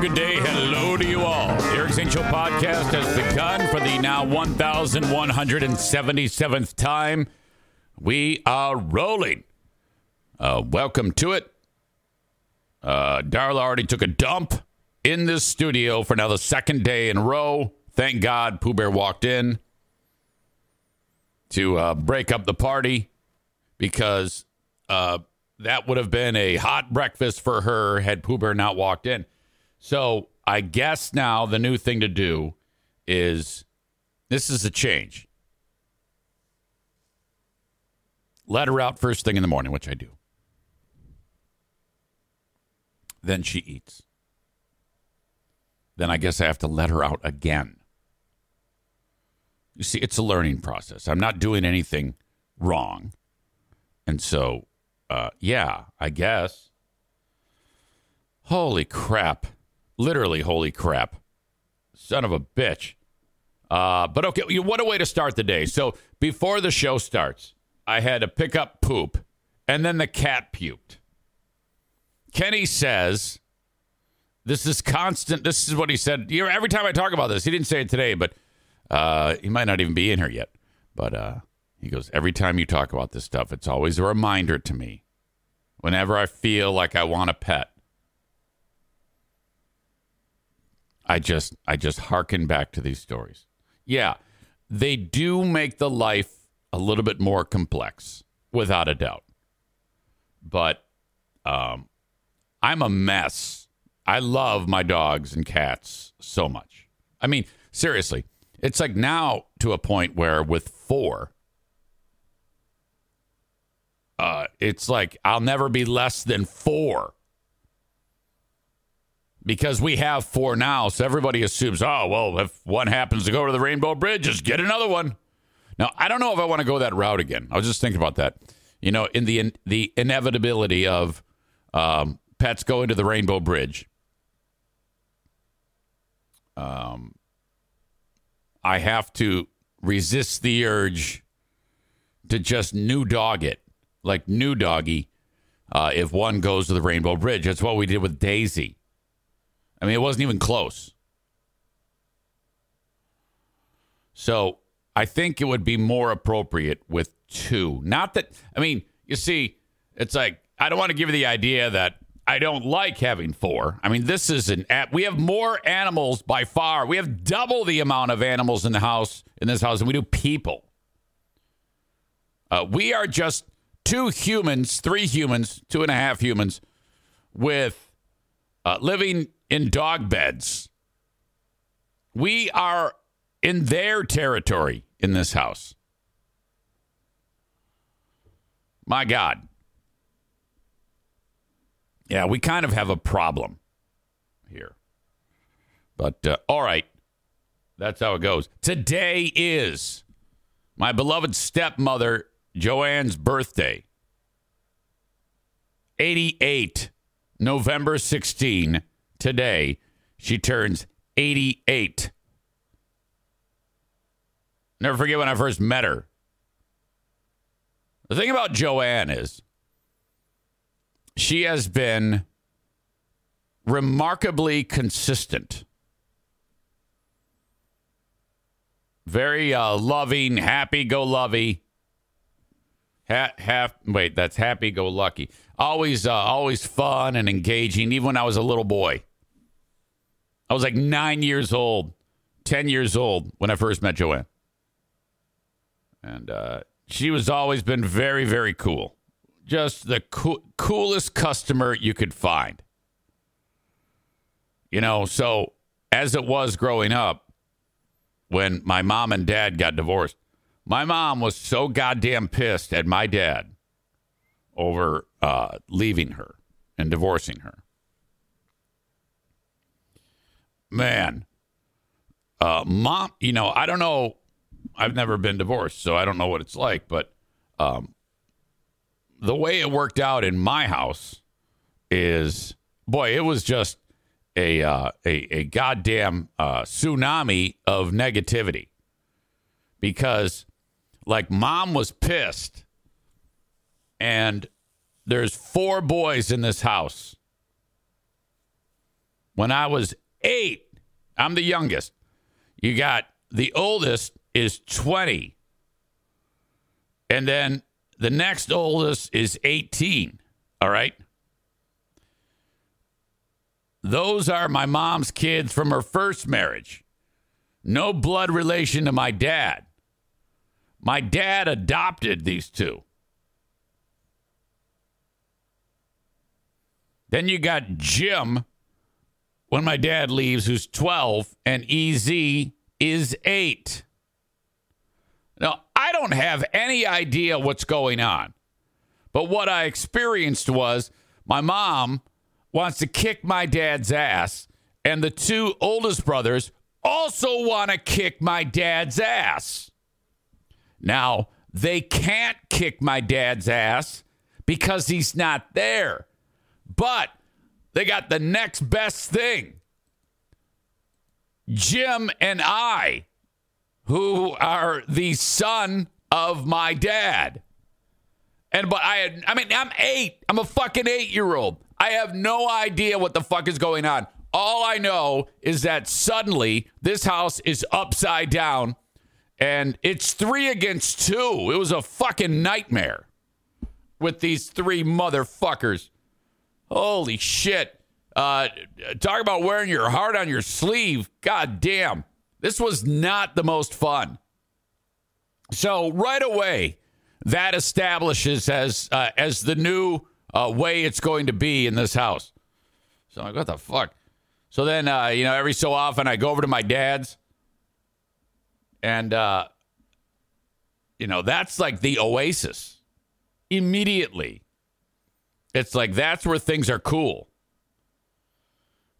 Good day. Hello to you all. The Eric Zane Podcast has begun for the now 1,177th time. We are rolling. Uh, welcome to it. Uh, Darla already took a dump in this studio for now the second day in a row. Thank God Pooh Bear walked in to uh, break up the party because uh, that would have been a hot breakfast for her had Pooh Bear not walked in. So I guess now the new thing to do is this is a change. Let her out first thing in the morning, which I do. Then she eats. Then I guess I have to let her out again. You see, it's a learning process. I'm not doing anything wrong. And so, uh, yeah, I guess. Holy crap. Literally, holy crap. Son of a bitch. Uh, but okay, what a way to start the day. So before the show starts, I had to pick up poop, and then the cat puked. Kenny says, this is constant. This is what he said. You know, every time I talk about this, he didn't say it today, but uh, he might not even be in here yet. But uh, he goes, every time you talk about this stuff, it's always a reminder to me. Whenever I feel like I want a pet, I just I just harken back to these stories. Yeah, they do make the life a little bit more complex, without a doubt. But um, I'm a mess. I love my dogs and cats so much. I mean, seriously, it's like now to a point where with four, uh, it's like I'll never be less than four because we have four now. So everybody assumes, oh, well, if one happens to go to the Rainbow Bridge, just get another one. Now, I don't know if I want to go that route again. I was just thinking about that. You know, in the in, the inevitability of um, pets going to the Rainbow Bridge. Um, I have to resist the urge to just new dog it, like new doggy. Uh, if one goes to the Rainbow Bridge, that's what we did with Daisy. I mean, it wasn't even close. So I think it would be more appropriate with two. Not that, I mean, you see, it's like, I don't want to give you the idea that I don't like having four. I mean, this is an app. We have more animals by far. We have double the amount of animals in the house, in this house, than we do people. Uh, we are just two humans, three humans, two and a half humans with uh, living in dog beds. We are in their territory in this house. My God. Yeah, we kind of have a problem here. But uh, all right. That's how it goes. Today is my beloved stepmother, Joanne's birthday. 88, November 16, today. She turns 88. Never forget when I first met her. The thing about Joanne is she has been remarkably consistent. Very uh, loving, happy go lovey. Ha- half wait, that's happy go lucky. Always uh, always fun and engaging, even when I was a little boy. I was like nine years old, ten years old when I first met Joanne. And uh, she was always been very, very cool. Just the co- coolest customer you could find. You know, so as it was growing up, when my mom and dad got divorced, my mom was so goddamn pissed at my dad over uh, leaving her and divorcing her. Man, uh, mom, you know, I don't know. I've never been divorced, so I don't know what it's like, but um, the way it worked out in my house is, boy, it was just a uh, a, a goddamn uh, tsunami of negativity because, like, mom was pissed, and there's four boys in this house. When I was eight, I'm the youngest. You got the oldest is 20. And then the next oldest is 18. All right. Those are my mom's kids from her first marriage. No blood relation to my dad. My dad adopted these two. Then you got Jim when my dad leaves, who's 12, and EZ is 8. Now, I don't have any idea what's going on. But what I experienced was my mom wants to kick my dad's ass, and the two oldest brothers also want to kick my dad's ass. Now, they can't kick my dad's ass because he's not there. But they got the next best thing. Jim and I, who are the son of my dad. And but I had I mean I'm 8. I'm a fucking 8-year-old. I have no idea what the fuck is going on. All I know is that suddenly this house is upside down and it's 3 against 2. It was a fucking nightmare with these three motherfuckers. Holy shit. Uh, talk about wearing your heart on your sleeve. God damn. This was not the most fun. So right away, that establishes as uh, as the new uh, way it's going to be in this house. So I'm like, what the fuck? So then, uh, you know, every so often I go over to my dad's, and uh, you know, that's like the oasis. Immediately, it's like that's where things are cool.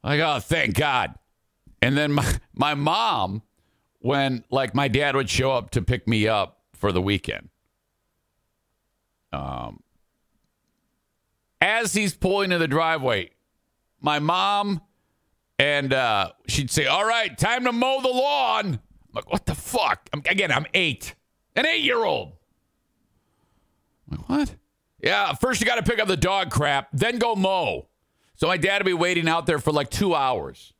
Like, oh, thank God. And then my, my mom, when like my dad would show up to pick me up for the weekend, um, as he's pulling in the driveway, my mom and uh, she'd say, "All right, time to mow the lawn." I'm like, "What the fuck?" I'm, again, I'm eight, an eight-year-old. Like, what? Yeah, first you got to pick up the dog crap, then go mow. So my dad would be waiting out there for like two hours.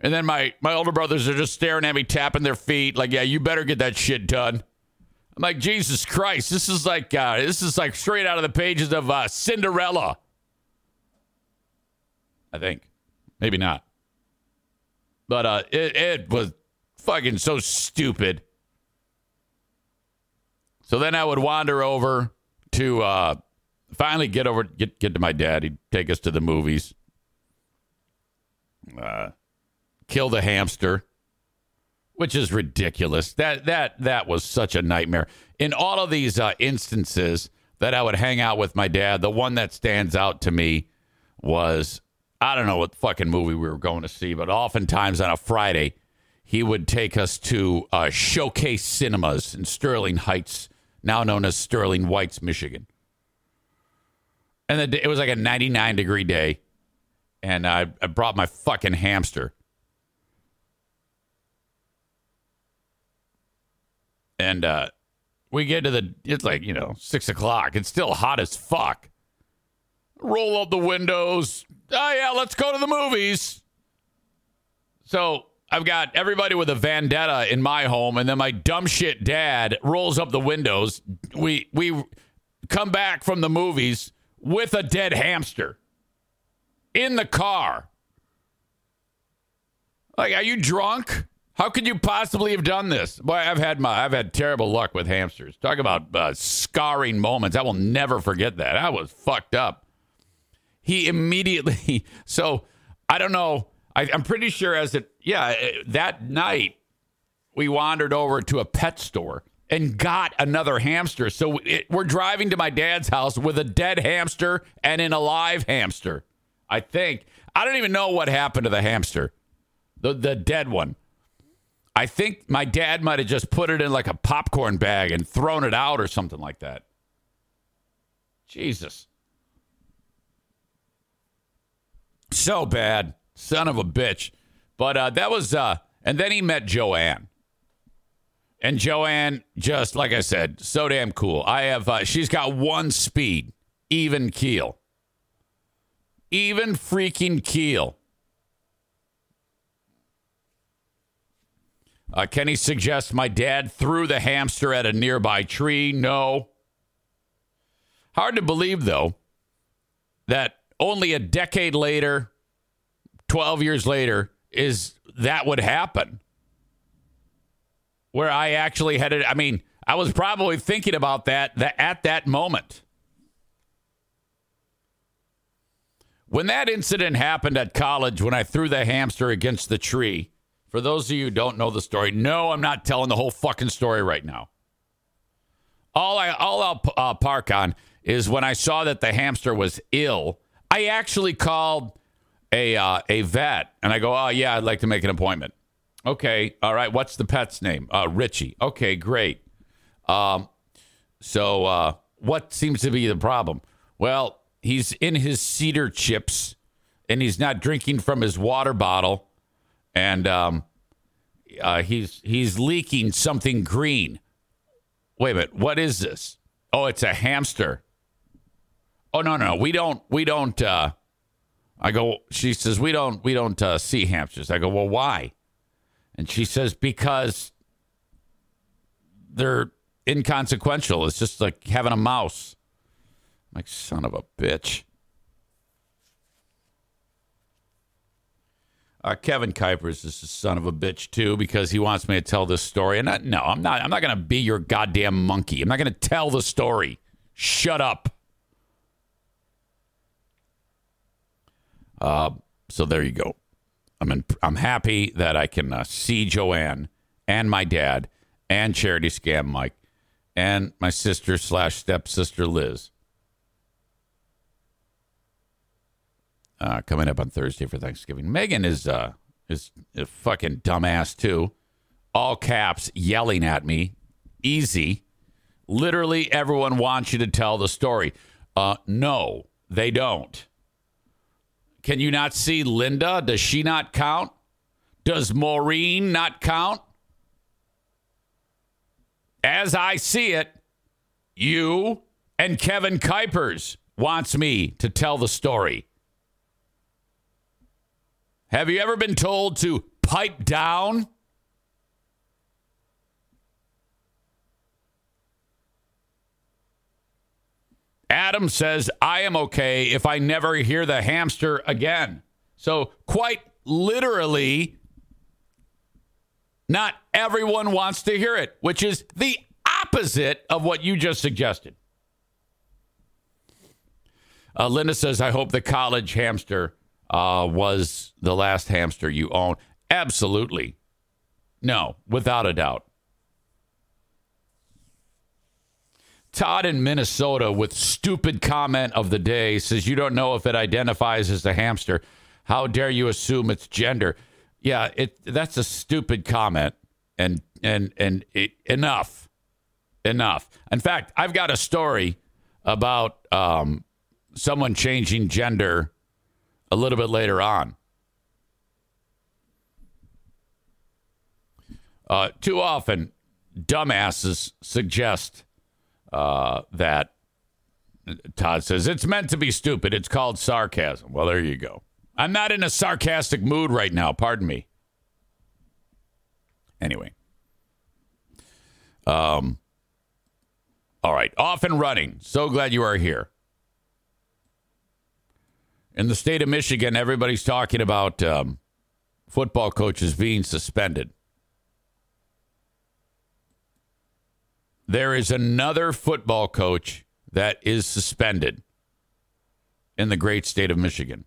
And then my, my older brothers are just staring at me, tapping their feet, like, yeah, you better get that shit done. I'm like, Jesus Christ, this is like uh, this is like straight out of the pages of uh, Cinderella. I think, maybe not, but uh, it it was fucking so stupid. So then I would wander over to uh, finally get over get get to my dad. He'd take us to the movies. Uh, kill the hamster, which is ridiculous. That that that was such a nightmare. In all of these uh, instances that I would hang out with my dad, the one that stands out to me was I don't know what fucking movie we were going to see, but oftentimes on a Friday, he would take us to uh, Showcase Cinemas in Sterling Heights, now known as Sterling Whites, Michigan. And it was like a 99 degree day. And I, I brought my fucking hamster. And uh, we get to the, it's like, you know, six o'clock. It's still hot as fuck. Roll up the windows. Oh, yeah, let's go to the movies. So I've got everybody with a vendetta in my home, and then my dumb shit dad rolls up the windows. We we come back from the movies with a dead hamster in the car. Like, are you drunk? How could you possibly have done this? Boy, I've had my I've had terrible luck with hamsters. Talk about uh, scarring moments. I will never forget that. I was fucked up. He immediately. So I don't know. I, I'm pretty sure as it. Yeah, uh, that night we wandered over to a pet store and got another hamster. So it, we're driving to my dad's house with a dead hamster and an alive hamster. I think. I don't even know what happened to the hamster, the, the dead one. I think my dad might have just put it in like a popcorn bag and thrown it out or something like that. Jesus. So bad. Son of a bitch. But uh, that was, uh, and then he met Joanne. And Joanne, just like I said, so damn cool. I have, uh, she's got one speed, even keel. Even freaking keel. Uh, Kenny suggests my dad threw the hamster at a nearby tree. No. Hard to believe, though, that only a decade later, 12 years later, is that would happen. Where I actually headed. I mean, I was probably thinking about that, that at that moment. When that incident happened at college, when I threw the hamster against the tree, for those of you who don't know the story, no, I'm not telling the whole fucking story right now. All I all I'll uh, park on is when I saw that the hamster was ill. I actually called a uh, a vet and I go, "Oh yeah, I'd like to make an appointment." Okay, all right. What's the pet's name? Uh, Richie. Okay, great. Um, so uh, what seems to be the problem? Well, he's in his cedar chips and he's not drinking from his water bottle and um, uh, he's he's leaking something green. Wait a minute, what is this? Oh, it's a hamster. Oh no, no, we don't we don't. Uh, I go. She says we don't we don't uh, see hamsters. I go. Well, why? And she says because they're inconsequential. It's just like having a mouse. I'm like son of a bitch. Uh, Kevin Kuipers is a son of a bitch too because he wants me to tell this story. And I, no, I'm not. I'm not going to be your goddamn monkey. I'm not going to tell the story. Shut up. Uh, so there you go. I'm in, I'm happy that I can uh, see Joanne and my dad and Charity Scam Mike and my sister slash stepsister Liz. uh, coming up on Thursday for Thanksgiving. Megan is uh, is a fucking dumbass too. All caps yelling at me. Easy. Literally everyone wants you to tell the story. Uh, no, they don't. Can you not see Linda? Does she not count? Does Maureen not count? As I see it, you and Kevin Kuipers wants me to tell the story. Have you ever been told to pipe down? Adam says, I am okay if I never hear the hamster again. So, quite literally, not everyone wants to hear it, which is the opposite of what you just suggested. Uh, Linda says, I hope the college hamster uh, was the last hamster you own? Absolutely. No, without a doubt. Todd in Minnesota with stupid comment of the day says, You don't know if it identifies as a hamster. How dare you assume its gender? Yeah, it that's a stupid comment. And and and it, enough. Enough. In fact, I've got a story about um, someone changing gender a little bit later on. Uh, too often, dumbasses suggest uh, that Todd says it's meant to be stupid. It's called sarcasm. Well, there you go. I'm not in a sarcastic mood right now. Pardon me. Anyway. Um. All right. Off and running. So glad you are here in the state of Michigan, everybody's talking about um, football coaches being suspended. There is another football coach that is suspended in the great state of Michigan.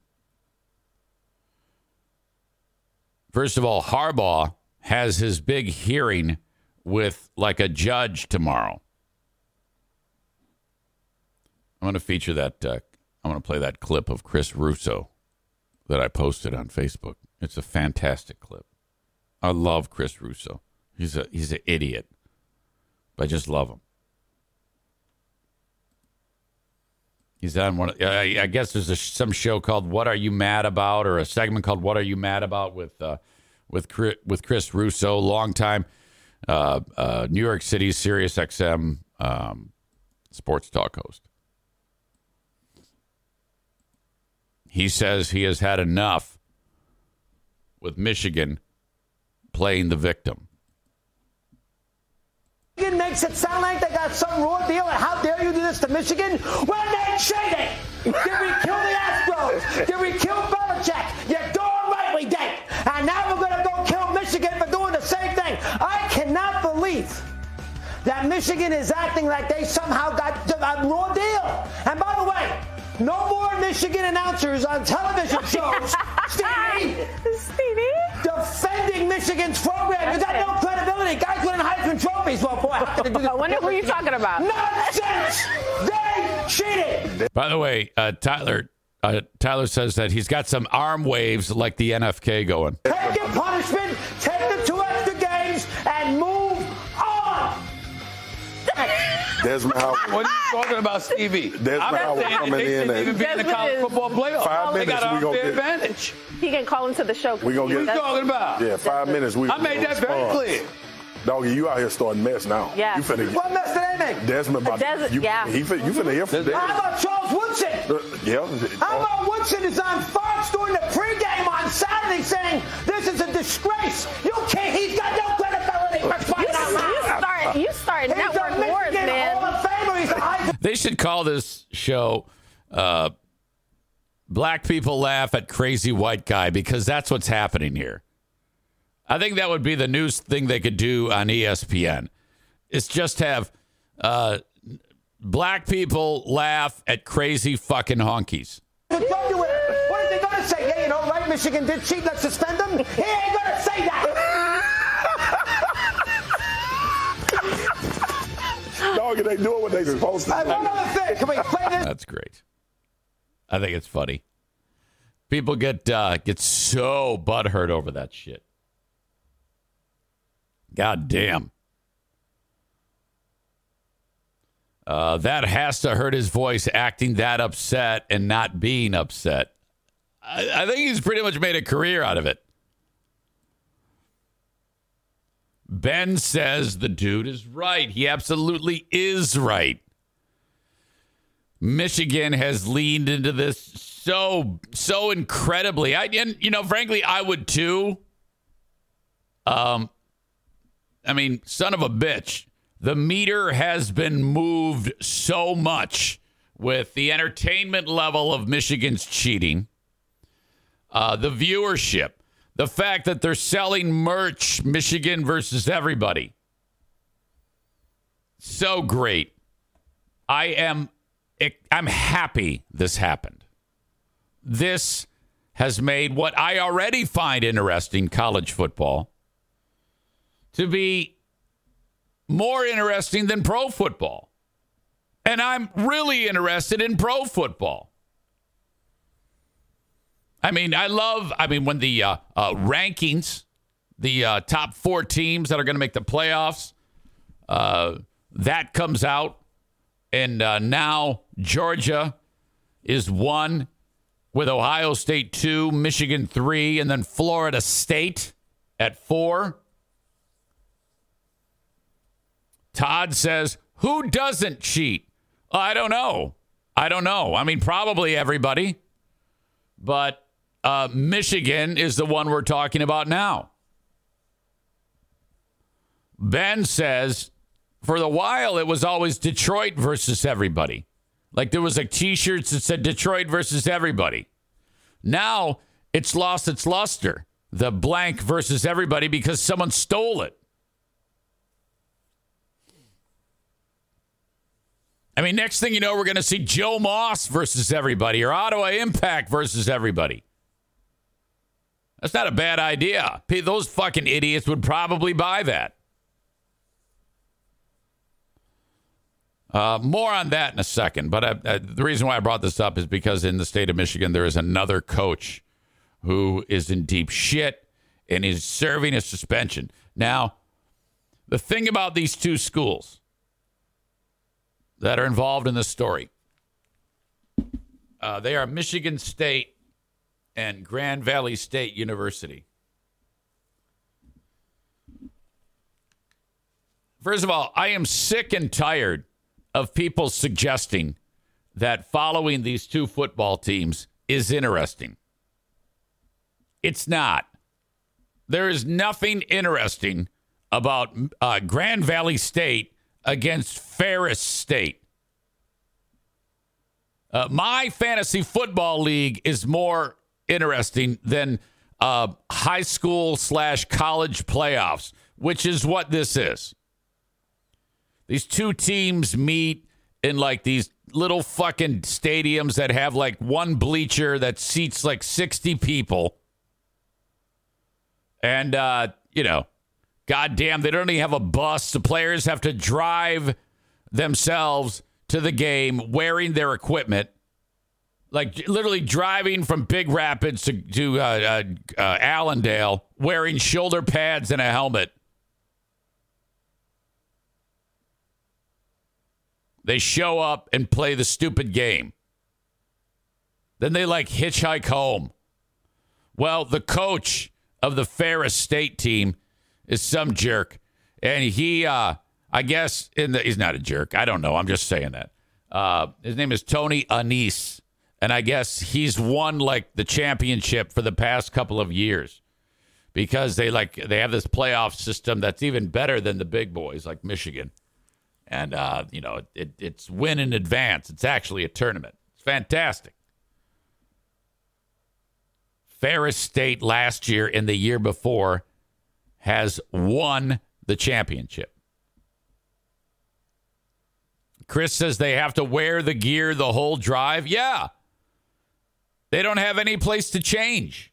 First of all, Harbaugh has his big hearing with like a judge tomorrow. I'm going to feature that. Uh, I'm going to play that clip of Chris Russo that I posted on Facebook. It's a fantastic clip. I love Chris Russo. He's a he's an idiot, I just love him. He's on one. Of, I guess there's a, some show called "What Are You Mad About" or a segment called "What Are You Mad About" with uh, with Chris, with Chris Russo, longtime uh, uh, New York City Sirius XM um, sports talk host. He says he has had enough with Michigan playing the victim. Michigan makes it sound like they got some raw deal, and how dare you do this to Michigan when they cheated? Did we kill the Astros? Did we kill Belichick? You're darn right we did. And now we're going to go kill Michigan for doing the same thing. I cannot believe that Michigan is acting like they somehow got a raw deal. And by the way, no more Michigan announcers on television shows. Stevie. Stevie. Defending Michigan's program. You got no credibility. Guys winning Heisman trophies. Well, boy, how can they do this? I wonder who you're talking about. Nonsense! They cheated! By the way, uh, Tyler uh, Tyler says that he's got some arm waves like the NFK going. Take your punishment, take the two extra games, and move Desmond Howard. What are you talking about, Stevie? Desmond Howard saying coming they in shouldn't and- even be in the college is- football playoff. Five they minutes, got we gonna get- advantage. He can call into the show. We gonna get. What are you talking about? Yeah, five minutes. We, I made that very clear. Doggy, you out here starting mess now. Yeah. You finna What mess did they make? Desmond about Des- you, yeah. he fin- you finna hear from Des- How about Charles Woodson? Uh, yeah. How about Woodson is on Fox during the pregame on Saturday saying this is a disgrace? You can't, he's got no credibility for You, crying out you loud. start. You start He's network a wars, Michigan Hall man. of Famer. He's a They should call this show uh, "Black People Laugh at Crazy White Guy" because that's what's happening here. I think that would be the news thing they could do on ESPN. It's just have uh, black people laugh at crazy fucking honkies. to throw you in. What is he going to say? Yeah, you know, right? Michigan did cheat. Let's suspend him. He ain't going to say that. Doggy, they doing what they supposed to. Uh, one other thing. Can we play this? That's great. I think it's funny. People get uh, get so butthurt over that shit. God damn. Uh, that has to hurt his voice acting that upset and not being upset. I, I think he's pretty much made a career out of it. Ben says the dude is right. He absolutely is right. Michigan has leaned into this so so incredibly. I and you know, frankly, I would too. Um, I mean, son of a bitch. The meter has been moved so much with the entertainment level of Michigan's cheating, uh, the viewership, the fact that they're selling merch, Michigan versus everybody. So great. I am I'm happy this happened. This has made what I already find interesting college football to be more interesting than pro football. And I'm really interested in pro football. I mean, I love, I mean, when the uh, uh, rankings, the uh, top four teams that are going to make the playoffs, uh, that comes out. And uh, now Georgia is one with Ohio State two, Michigan three, and then Florida State at four. Todd says, Who doesn't cheat? I don't know. I don't know. I mean, probably everybody. But uh, Michigan is the one we're talking about now. Ben says, for the while, it was always Detroit versus everybody. Like there was like T-shirts that said Detroit versus everybody. Now it's lost its luster. The blank versus everybody because someone stole it. I mean, next thing you know, we're going to see Joe Moss versus everybody or Ottawa Impact versus everybody. That's not a bad idea. Those fucking idiots would probably buy that. Uh, more on that in a second. But uh, uh, the reason why I brought this up is because in the state of Michigan, there is another coach who is in deep shit and is serving a suspension. Now, the thing about these two schools that are involved in this story, uh, they are Michigan State and Grand Valley State University. First of all, I am sick and tired of people suggesting that following these two football teams is interesting. It's not. There is nothing interesting about uh, Grand Valley State against Ferris State. Uh, my fantasy football league is more interesting than uh, high school slash college playoffs, which is what this is. These two teams meet in like these little fucking stadiums that have like one bleacher that seats like 60 people. And, uh, you know, goddamn, they don't even have a bus. The players have to drive themselves to the game wearing their equipment. Like literally driving from Big Rapids to, to uh, uh, uh, Allendale wearing shoulder pads and a helmet. They show up and play the stupid game. Then they like hitchhike home. Well, the coach of the Ferris State team is some jerk, and he, uh, I guess, in the, he's not a jerk. I don't know. I'm just saying that. Uh, his name is Tony Annese, and I guess he's won like the championship for the past couple of years because they like they have this playoff system that's even better than the big boys like Michigan, and uh, you know it, it's win in advance. It's actually a tournament. It's fantastic. Ferris State last year and the year before has won the championship. Chris says they have to wear the gear the whole drive. Yeah. They don't have any place to change.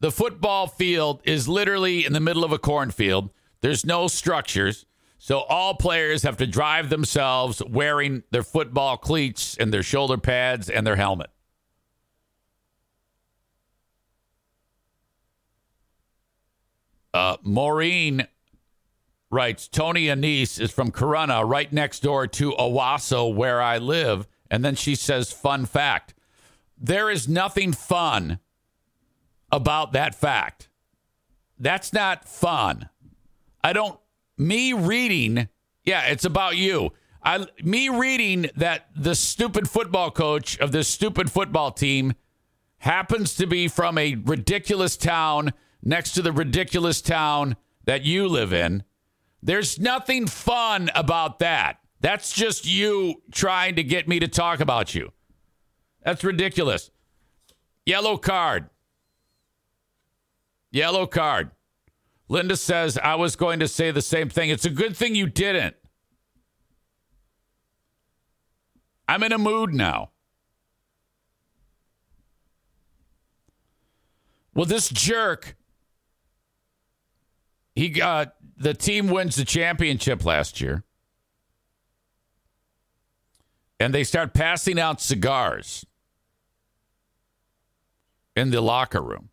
The football field is literally in the middle of a cornfield. There's no structures. So all players have to drive themselves wearing their football cleats and their shoulder pads and their helmet. Uh, Maureen writes Tony Annese is from Corunna, right next door to Owosso, where I live. And then she says, fun fact there is nothing fun about that fact. That's not fun. I don't, me reading, yeah, it's about you. I, me reading that the stupid football coach of this stupid football team happens to be from a ridiculous town next to the ridiculous town that you live in. There's nothing fun about that. That's just you trying to get me to talk about you. That's ridiculous. Yellow card. Yellow card. Linda says, I was going to say the same thing. It's a good thing you didn't. I'm in a mood now. Well, this jerk he got the team wins the championship last year. And they start passing out cigars in the locker room.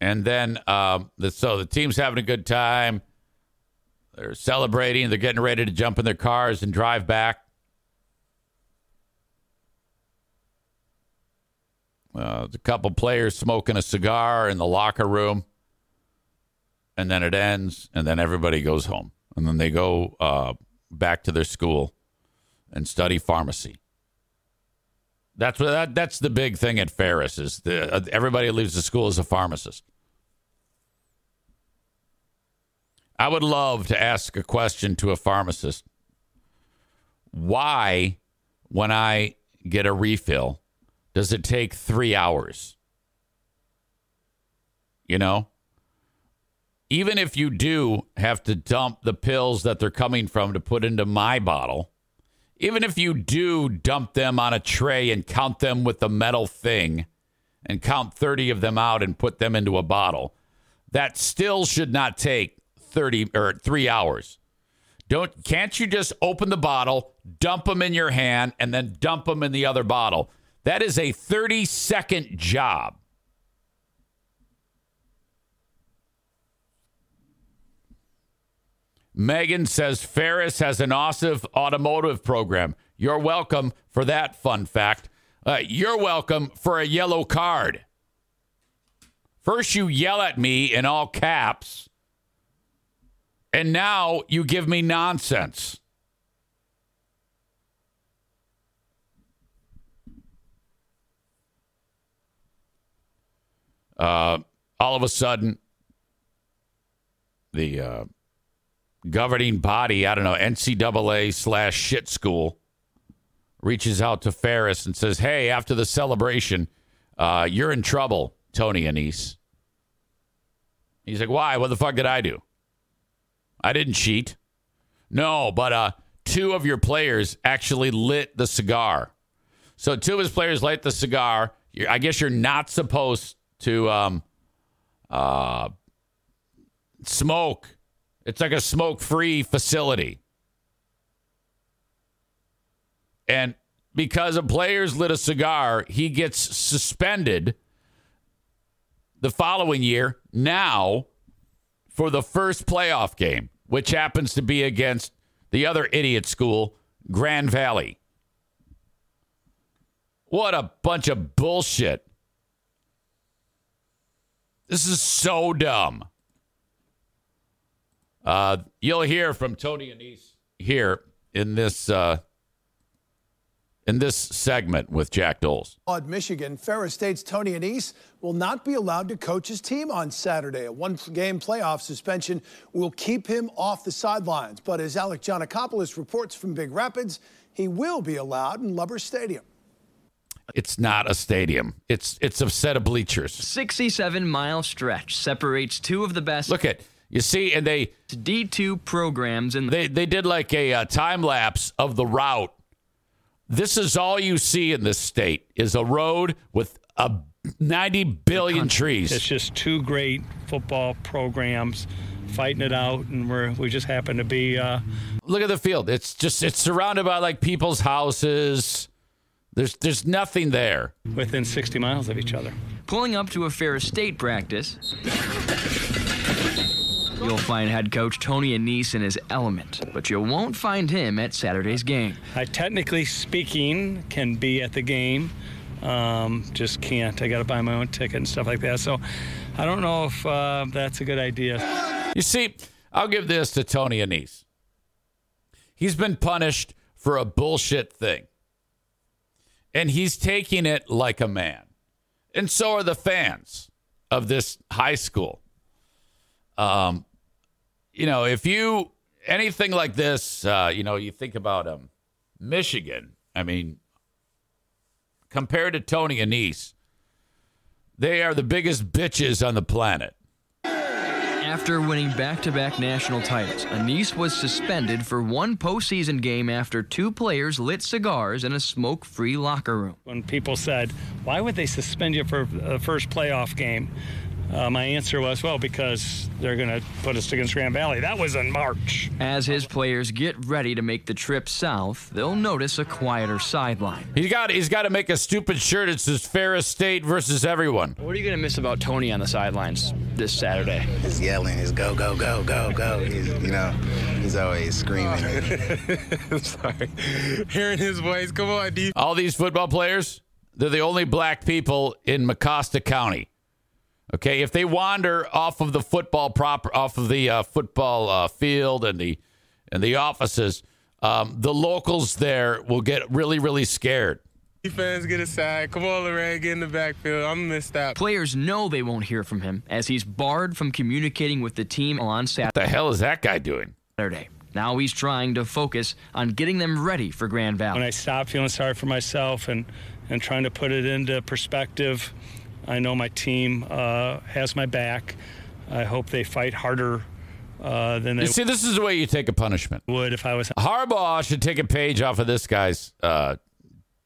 And then, um, the, so the team's having a good time. They're celebrating. They're getting ready to jump in their cars and drive back. Uh, a couple players smoking a cigar in the locker room and then it ends, and then everybody goes home, and then they go uh, back to their school and study pharmacy. That's what that, that's the big thing at Ferris is the, uh, everybody leaves the school as a pharmacist. I would love to ask a question to a pharmacist. Why, when I get a refill, does it take three hours? You know, even if you do have to dump the pills that they're coming from to put into my bottle, even if you do dump them on a tray and count them with the metal thing and count 30 of them out and put them into a bottle, that still should not take 30 or 3 hours. Don't can't you just open the bottle, dump them in your hand, and then dump them in the other bottle? That is a 30 second job. Megan says Ferris has an awesome automotive program. You're welcome for that fun fact. Uh, you're welcome for a yellow card. First, you yell at me in all caps, and now you give me nonsense. Uh, all of a sudden, the uh, governing body, I don't know, NCAA slash shit school, reaches out to Ferris and says, Hey, after the celebration, uh, you're in trouble, Tony Annese. He's like, Why? What the fuck did I do? I didn't cheat. No, but uh, two of your players actually lit the cigar. So two of his players lit the cigar. I guess you're not supposed to um, uh, smoke. It's like a smoke free facility. And because a player's lit a cigar, he gets suspended the following year now for the first playoff game, which happens to be against the other idiot school, Grand Valley. What a bunch of bullshit. This is so dumb. Uh, you'll hear from Tony Annese here in this uh, in this segment with Jack Doles. At Michigan, Ferris State's Tony Anise will not be allowed to coach his team on Saturday. A one-game playoff suspension will keep him off the sidelines. But as Alec Giannakopoulos reports from Big Rapids, he will be allowed in Lubbers Stadium. It's not a stadium. It's it's a set of bleachers. 67 mile stretch separates two of the best Look at you see, and they D2 programs and they they did like a uh, time lapse of the route. This is all you see in this state is a road with a 90 billion trees. It's just two great football programs fighting it out, and we're we just happen to be. Uh, Look at the field. It's just it's surrounded by like people's houses. There's there's nothing there. within 60 miles of each other. pulling up to a Ferris State practice. You'll find head coach Tony Annese in his element, but you won't find him at Saturday's game. I technically speaking can be at the game, um, just can't. I got to buy my own ticket and stuff like that. So I don't know if uh, that's a good idea. You see, I'll give this to Tony Annese. He's been punished for a bullshit thing. And he's taking it like a man. And so are the fans of this high school. Um, you know, if you anything like this, uh, you know, you think about um, Michigan. I mean, compared to Tony and Annese, they are the biggest bitches on the planet. After winning back to back national titles, Annese was suspended for one postseason game after two players lit cigars in a smoke free locker room. When people said, "Why would they suspend you for the first playoff game?" Uh, my answer was, "Well, because they're going to put us against Grand Valley." That was in March. As his players get ready to make the trip south, they'll notice a quieter sideline. He's got he's got to make a stupid shirt that says Ferris State versus everyone. What are you going to miss about Tony on the sidelines this Saturday? His yelling, his go, go, go, go, go. He's, you know, he's always screaming. I'm sorry. Hearing his voice, come on, D. All these football players, they're the only black people in Mecosta County. Okay, if they wander off of the football proper, off of the uh, football uh, field and the and the offices, um, the locals there will get really, really scared. Fans get aside. Come on, Lorraine, get in the backfield. I'm gonna miss. Players know they won't hear from him as he's barred from communicating with the team on Saturday. What the hell is that guy doing? Saturday. Now he's trying to focus on getting them ready for Grand Valley. When I stop feeling sorry for myself and and trying to put it into perspective, I know my team uh, has my back. I hope they fight harder uh, than they You see, this is the way you take a punishment. would if I was Harbaugh should take a page off of this guy's. Uh,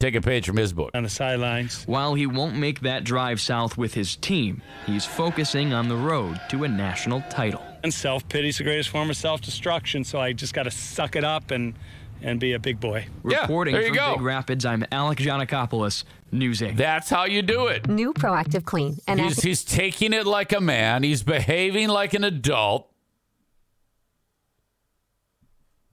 take a page from his book. on the sidelines. While he won't make that drive south with his team, he's focusing on the road to a national title. And self pity's the greatest form of self destruction. So I just got to suck it up and and be a big boy. Reporting there you from go. Big Rapids, I'm Alec Giannakopoulos, News 8. That's how you do it. New Proactive Clean. And He's, he's taking it like a man. He's behaving like an adult.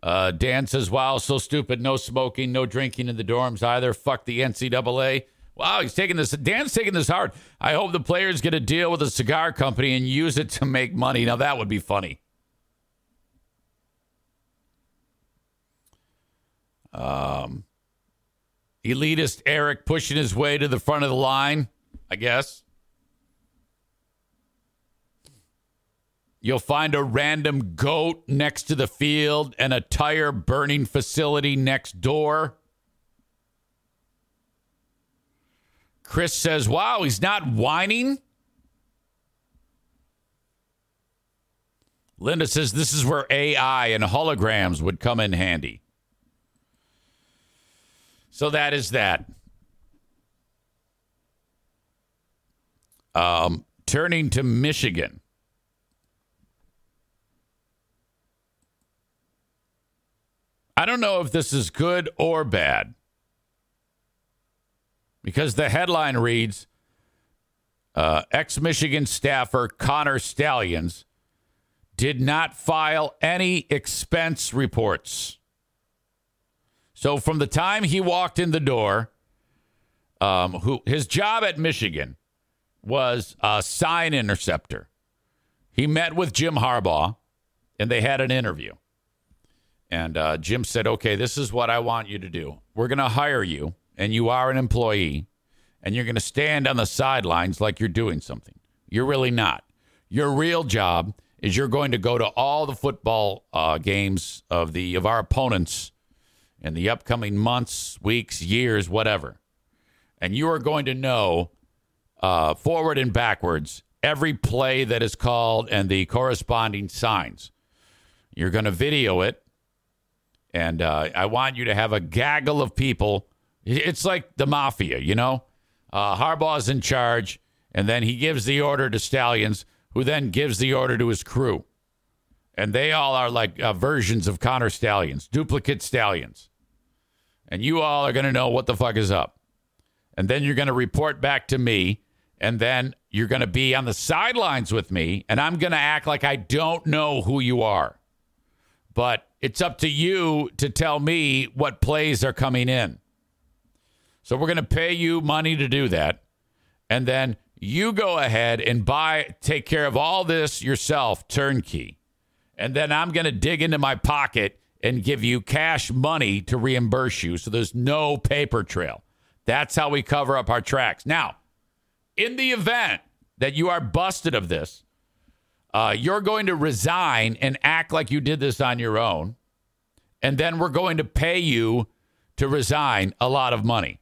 Uh, Dan says, wow, so stupid. No smoking, no drinking in the dorms either. Fuck the NCAA. Wow, he's taking this. Dan's taking this hard. I hope the players get a deal with a cigar company and use it to make money. Now, that would be funny. Um, elitist Eric pushing his way to the front of the line, I guess. You'll find a random goat next to the field and a tire burning facility next door. Chris says, wow, he's not whining. Linda says, this is where AI and holograms would come in handy. So that is that. Um, turning to Michigan. I don't know if this is good or bad because the headline reads uh, ex Michigan staffer Connor Stallions did not file any expense reports. So from the time he walked in the door, um, who his job at Michigan was a sign interceptor. He met with Jim Harbaugh, and they had an interview. And uh, Jim said, "Okay, this is what I want you to do. We're going to hire you, and you are an employee, and you're going to stand on the sidelines like you're doing something. You're really not. Your real job is you're going to go to all the football uh, games of the of our opponents." In the upcoming months, weeks, years, whatever. And you are going to know uh, forward and backwards every play that is called and the corresponding signs. You're going to video it. And uh, I want you to have a gaggle of people. It's like the mafia, you know? Uh, Harbaugh's in charge, and then he gives the order to Stallions, who then gives the order to his crew. And they all are like uh, versions of Connor Stallions, duplicate Stallions and you all are going to know what the fuck is up. And then you're going to report back to me, and then you're going to be on the sidelines with me, and I'm going to act like I don't know who you are. But it's up to you to tell me what plays are coming in. So we're going to pay you money to do that. And then you go ahead and buy, take care of all this yourself, turnkey. And then I'm going to dig into my pocket and give you cash money to reimburse you. So there's no paper trail. That's how we cover up our tracks. Now, in the event that you are busted of this, uh, you're going to resign and act like you did this on your own. And then we're going to pay you to resign a lot of money.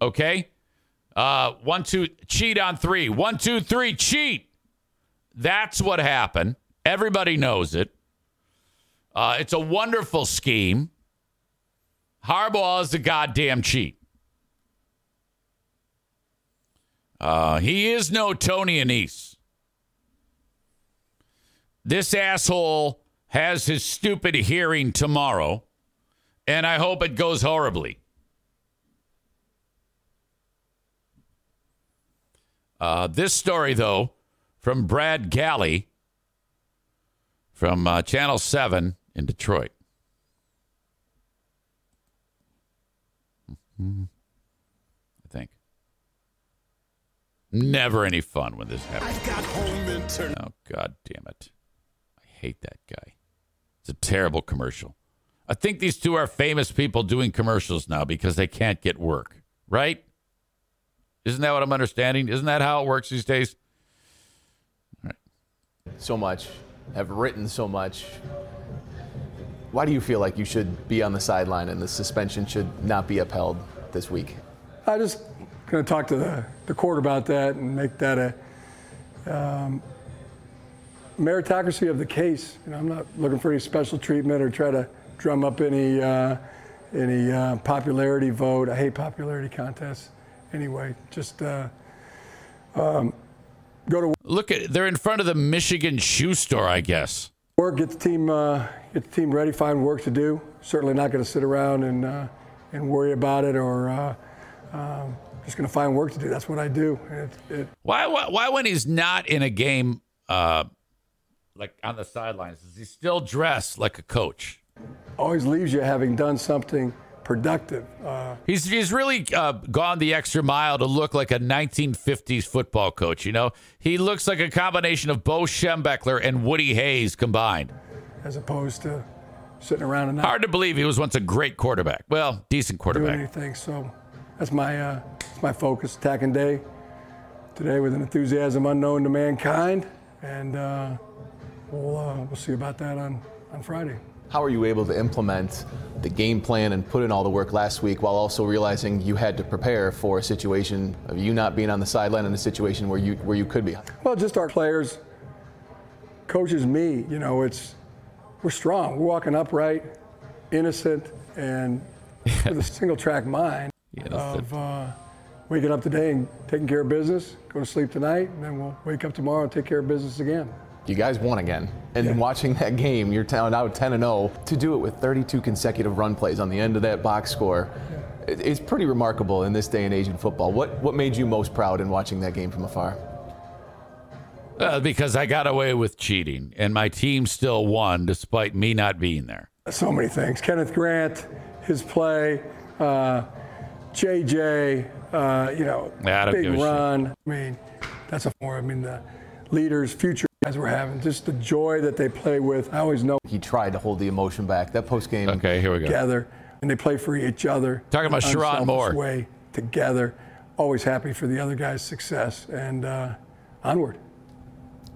Okay? Uh, one, two, cheat on three. One, two, three, cheat. That's what happened. Everybody knows it. Uh, it's a wonderful scheme. Harbaugh is a goddamn cheat. Uh, he is no Tony Annese. This asshole has his stupid hearing tomorrow, and I hope it goes horribly. Uh, this story, though, from Brad Galli from uh, Channel 7 in Detroit. Mm-hmm. I think. Never any fun when this happens. Oh, God damn it. I hate that guy. It's a terrible commercial. I think these two are famous people doing commercials now because they can't get work, right? Isn't that what I'm understanding? Isn't that how it works these days? So much, have written so much. Why do you feel like you should be on the sideline and the suspension should not be upheld this week? I'm just going to talk to the, the court about that and make that a um, meritocracy of the case. You know, I'm not looking for any special treatment or try to drum up any uh, any uh, popularity vote. I hate popularity contests. Anyway, just uh, um, go to Look at they're in front of the Michigan shoe store, I guess. Work, get the team, uh, get the team ready, find work to do. Certainly not going to sit around and uh, and worry about it, or uh, um, just going to find work to do. That's what I do. It, it, Why, why, why when he's not in a game, uh, like on the sidelines, is he still dressed like a coach? always leaves you having done something productive. Uh, He's he's really uh, gone the extra mile to look like a 1950s football coach. You know, he looks like a combination of Bo Schembechler and Woody Hayes combined. as opposed to sitting around and not Hard to believe he was once a great quarterback. Well, decent quarterback. anything. So that's my uh, that's my focus. Attacking day today with an enthusiasm unknown to mankind, and uh, we'll uh, we'll see about that on on Friday. How are you able to implement the game plan and put in all the work last week while also realizing you had to prepare for a situation of you not being on the sideline in a situation where you where you could be? Well, just our players, coaches, me. You know, it's we're strong. We're walking upright, innocent, and with a single track mind of uh, waking up today and taking care of business, go to sleep tonight, and then we'll wake up tomorrow and take care of business again. You guys won again. And watching that game, you're down out 10 and 0 to do it with 32 consecutive run plays on the end of that box score. it- It's pretty remarkable in this day and age in football. What what made you most proud in watching that game from afar? Uh, because I got away with cheating, and my team still won despite me not being there. So many things. Kenneth Grant, his play, uh, JJ, uh, you know, Yeah, I big give a shit. run. I mean, that's a more. I mean, the leaders, future guys we're having, just the joy that they play with. I always know He tried to hold the emotion back. That post game. Okay, here we go. together, and they play for each other. Talking about in an Moore. Way together, always happy for the other guy's success, and uh, onward.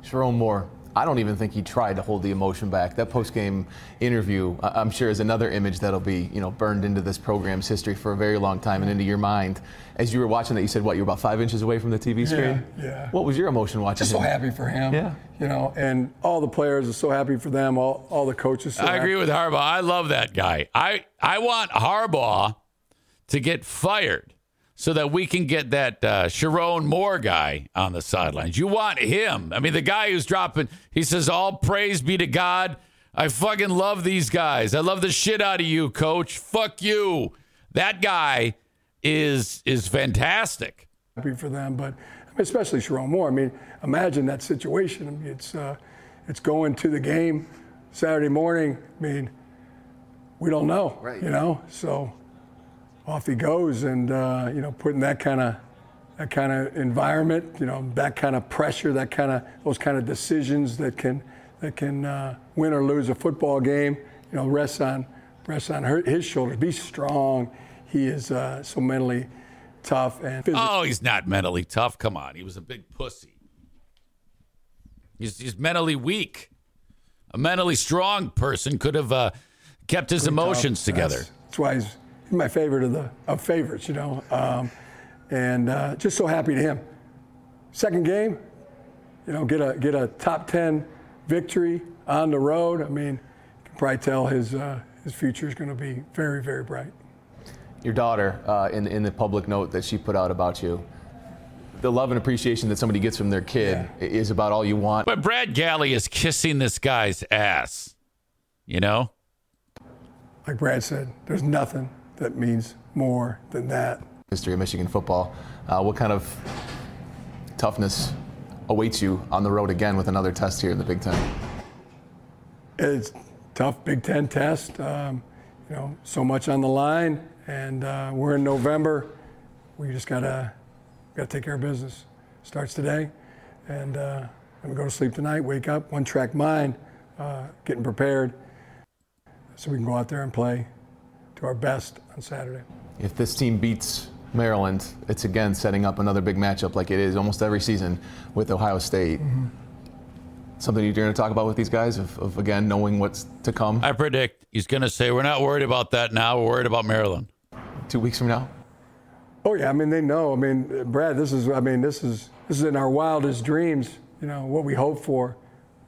Sherrone Moore, I don't even think he tried to hold the emotion back. That post-game interview, I- I'm sure, is another image that'll be, you know, burned into this program's history for a very long time and into your mind. As you were watching that, you said, "What? You're about five inches away from the TV screen." Yeah, yeah. What was your emotion watching? Just so him? happy for him. Yeah. You know, and all the players are so happy for them. All, all the coaches. So I happy. agree with Harbaugh. I love that guy. I I want Harbaugh to get fired so that we can get that uh, Sherrone Moore guy on the sidelines. You want him? I mean, the guy who's dropping. He says, "All praise be to God." I fucking love these guys. I love the shit out of you, coach. Fuck you. That guy is is fantastic. happy for them, but especially Sherrone Moore. I mean, imagine that situation. I mean, it's uh, it's going to the game Saturday morning. I mean, we don't know, Right. you know. So off he goes, and uh, you know, putting that kind of that kind of environment, you know, that kind of pressure, that kind of those kind of decisions that can that can uh, win or lose a football game. You know, rests on rests on her, his shoulders. Be strong. He is uh, so mentally tough and physically. Oh, he's not mentally tough. Come on, he was a big pussy. He's, he's mentally weak. A mentally strong person could have uh, kept his emotions together. That's, that's why he's my favorite of the of favorites, you know. Um, and uh, just so happy to him. Second game, you know, get a get a top ten victory on the road. I mean, you can probably tell his uh, his future is going to be very very bright. Your daughter, uh, in in the public note that she put out about you, the love and appreciation that somebody gets from their kid i- is about all you want. But Brad Galli is kissing this guy's ass. You know? Like Brad said, there's nothing that means more than that. history of Michigan football. Uh, what kind of toughness awaits you on the road again with another test here in the Big Ten? It's tough Big Ten test. Um, you know, so much on the line, and uh, we're in November. We just gotta gotta take care of business. Starts today, and uh, I'm gonna go to sleep tonight. Wake up, one track mind, uh, getting prepared, so we can go out there and play to our best on Saturday. If this team beats Maryland, it's again setting up another big matchup like it is almost every season with Ohio State. Something you're going to talk about with these guys of, of again knowing what's to come I predict he's going to say, We're not worried about that now. We're worried about Maryland. two weeks from now. Oh yeah, I mean they know. I mean, Brad, this is I mean this is this is in our wildest dreams. You know what we hope for,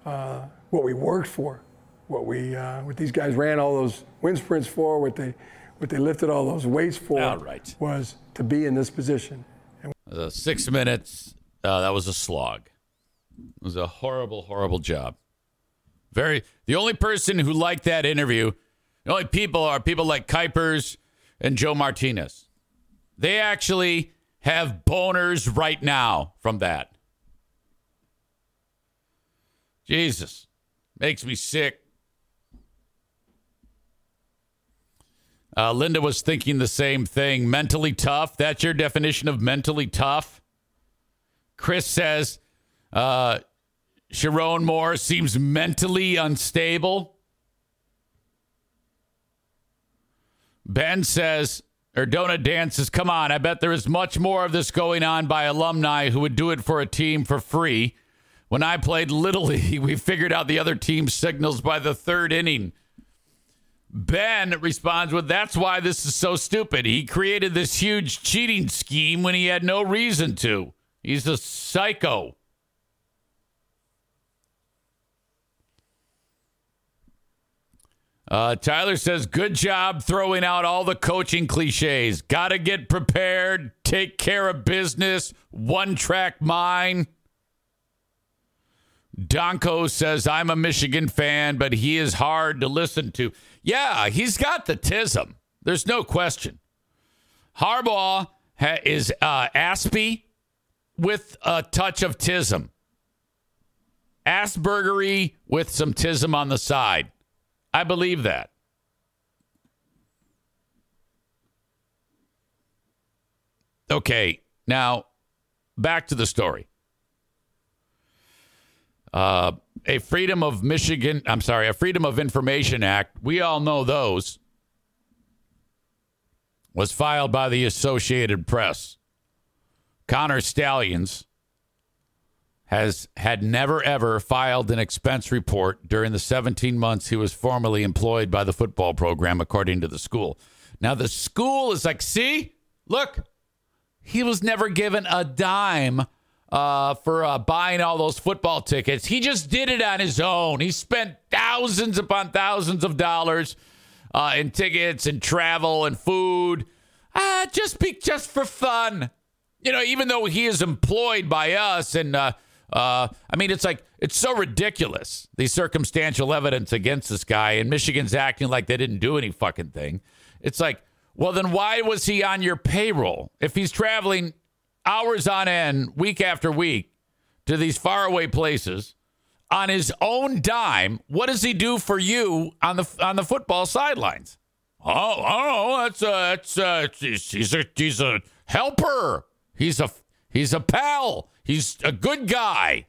uh, what we worked for, what we uh, what these guys ran all those wind sprints for, what they what they lifted all those weights for All right. was to be in this position. Uh, six minutes. Uh, that was a slog. It was a horrible, horrible job. Very. The only person who liked that interview, the only people are people like Kuipers and Joe Martinez. They actually have boners right now from that. Jesus. Makes me sick. Uh, Linda was thinking the same thing. Mentally tough. That's your definition of mentally tough. Chris says uh, Sherrone Moore seems mentally unstable. Ben says, or Donut Dan says, come on, I bet there is much more of this going on by alumni who would do it for a team for free. When I played Little League, we figured out the other team's signals by the third inning. Ben responds with, That's why this is so stupid. He created this huge cheating scheme when he had no reason to. He's a psycho. Uh, Tyler says, Good job throwing out all the coaching cliches. Got to get prepared, take care of business, one track mind. Donko says, I'm a Michigan fan, but he is hard to listen to. Yeah, he's got the tism. There's no question. Harbaugh ha- is uh, Aspie with a touch of tism. Aspergery with some tism on the side. I believe that. Okay, now back to the story. Uh, a Freedom of Michigan, I'm sorry, a Freedom of Information Act, we all know those, was filed by the Associated Press. Connor Stallions has had never ever filed an expense report during the 17 months he was formally employed by the football program, according to the school. Now, the school is like, see, look, he was never given a dime uh, for uh, buying all those football tickets. He just did it on his own. He spent thousands upon thousands of dollars uh, in tickets and travel and food, uh, just be just for fun. You know, even though he is employed by us, and uh, uh, I mean, it's like it's so ridiculous the circumstantial evidence against this guy, and Michigan's acting like they didn't do any fucking thing. It's like, well, then why was he on your payroll if he's traveling? Hours on end, week after week, to these faraway places on his own dime. What does he do for you on the on the football sidelines? Oh, oh, that's a, that's a, he's, a he's a helper. He's a he's a pal. He's a good guy.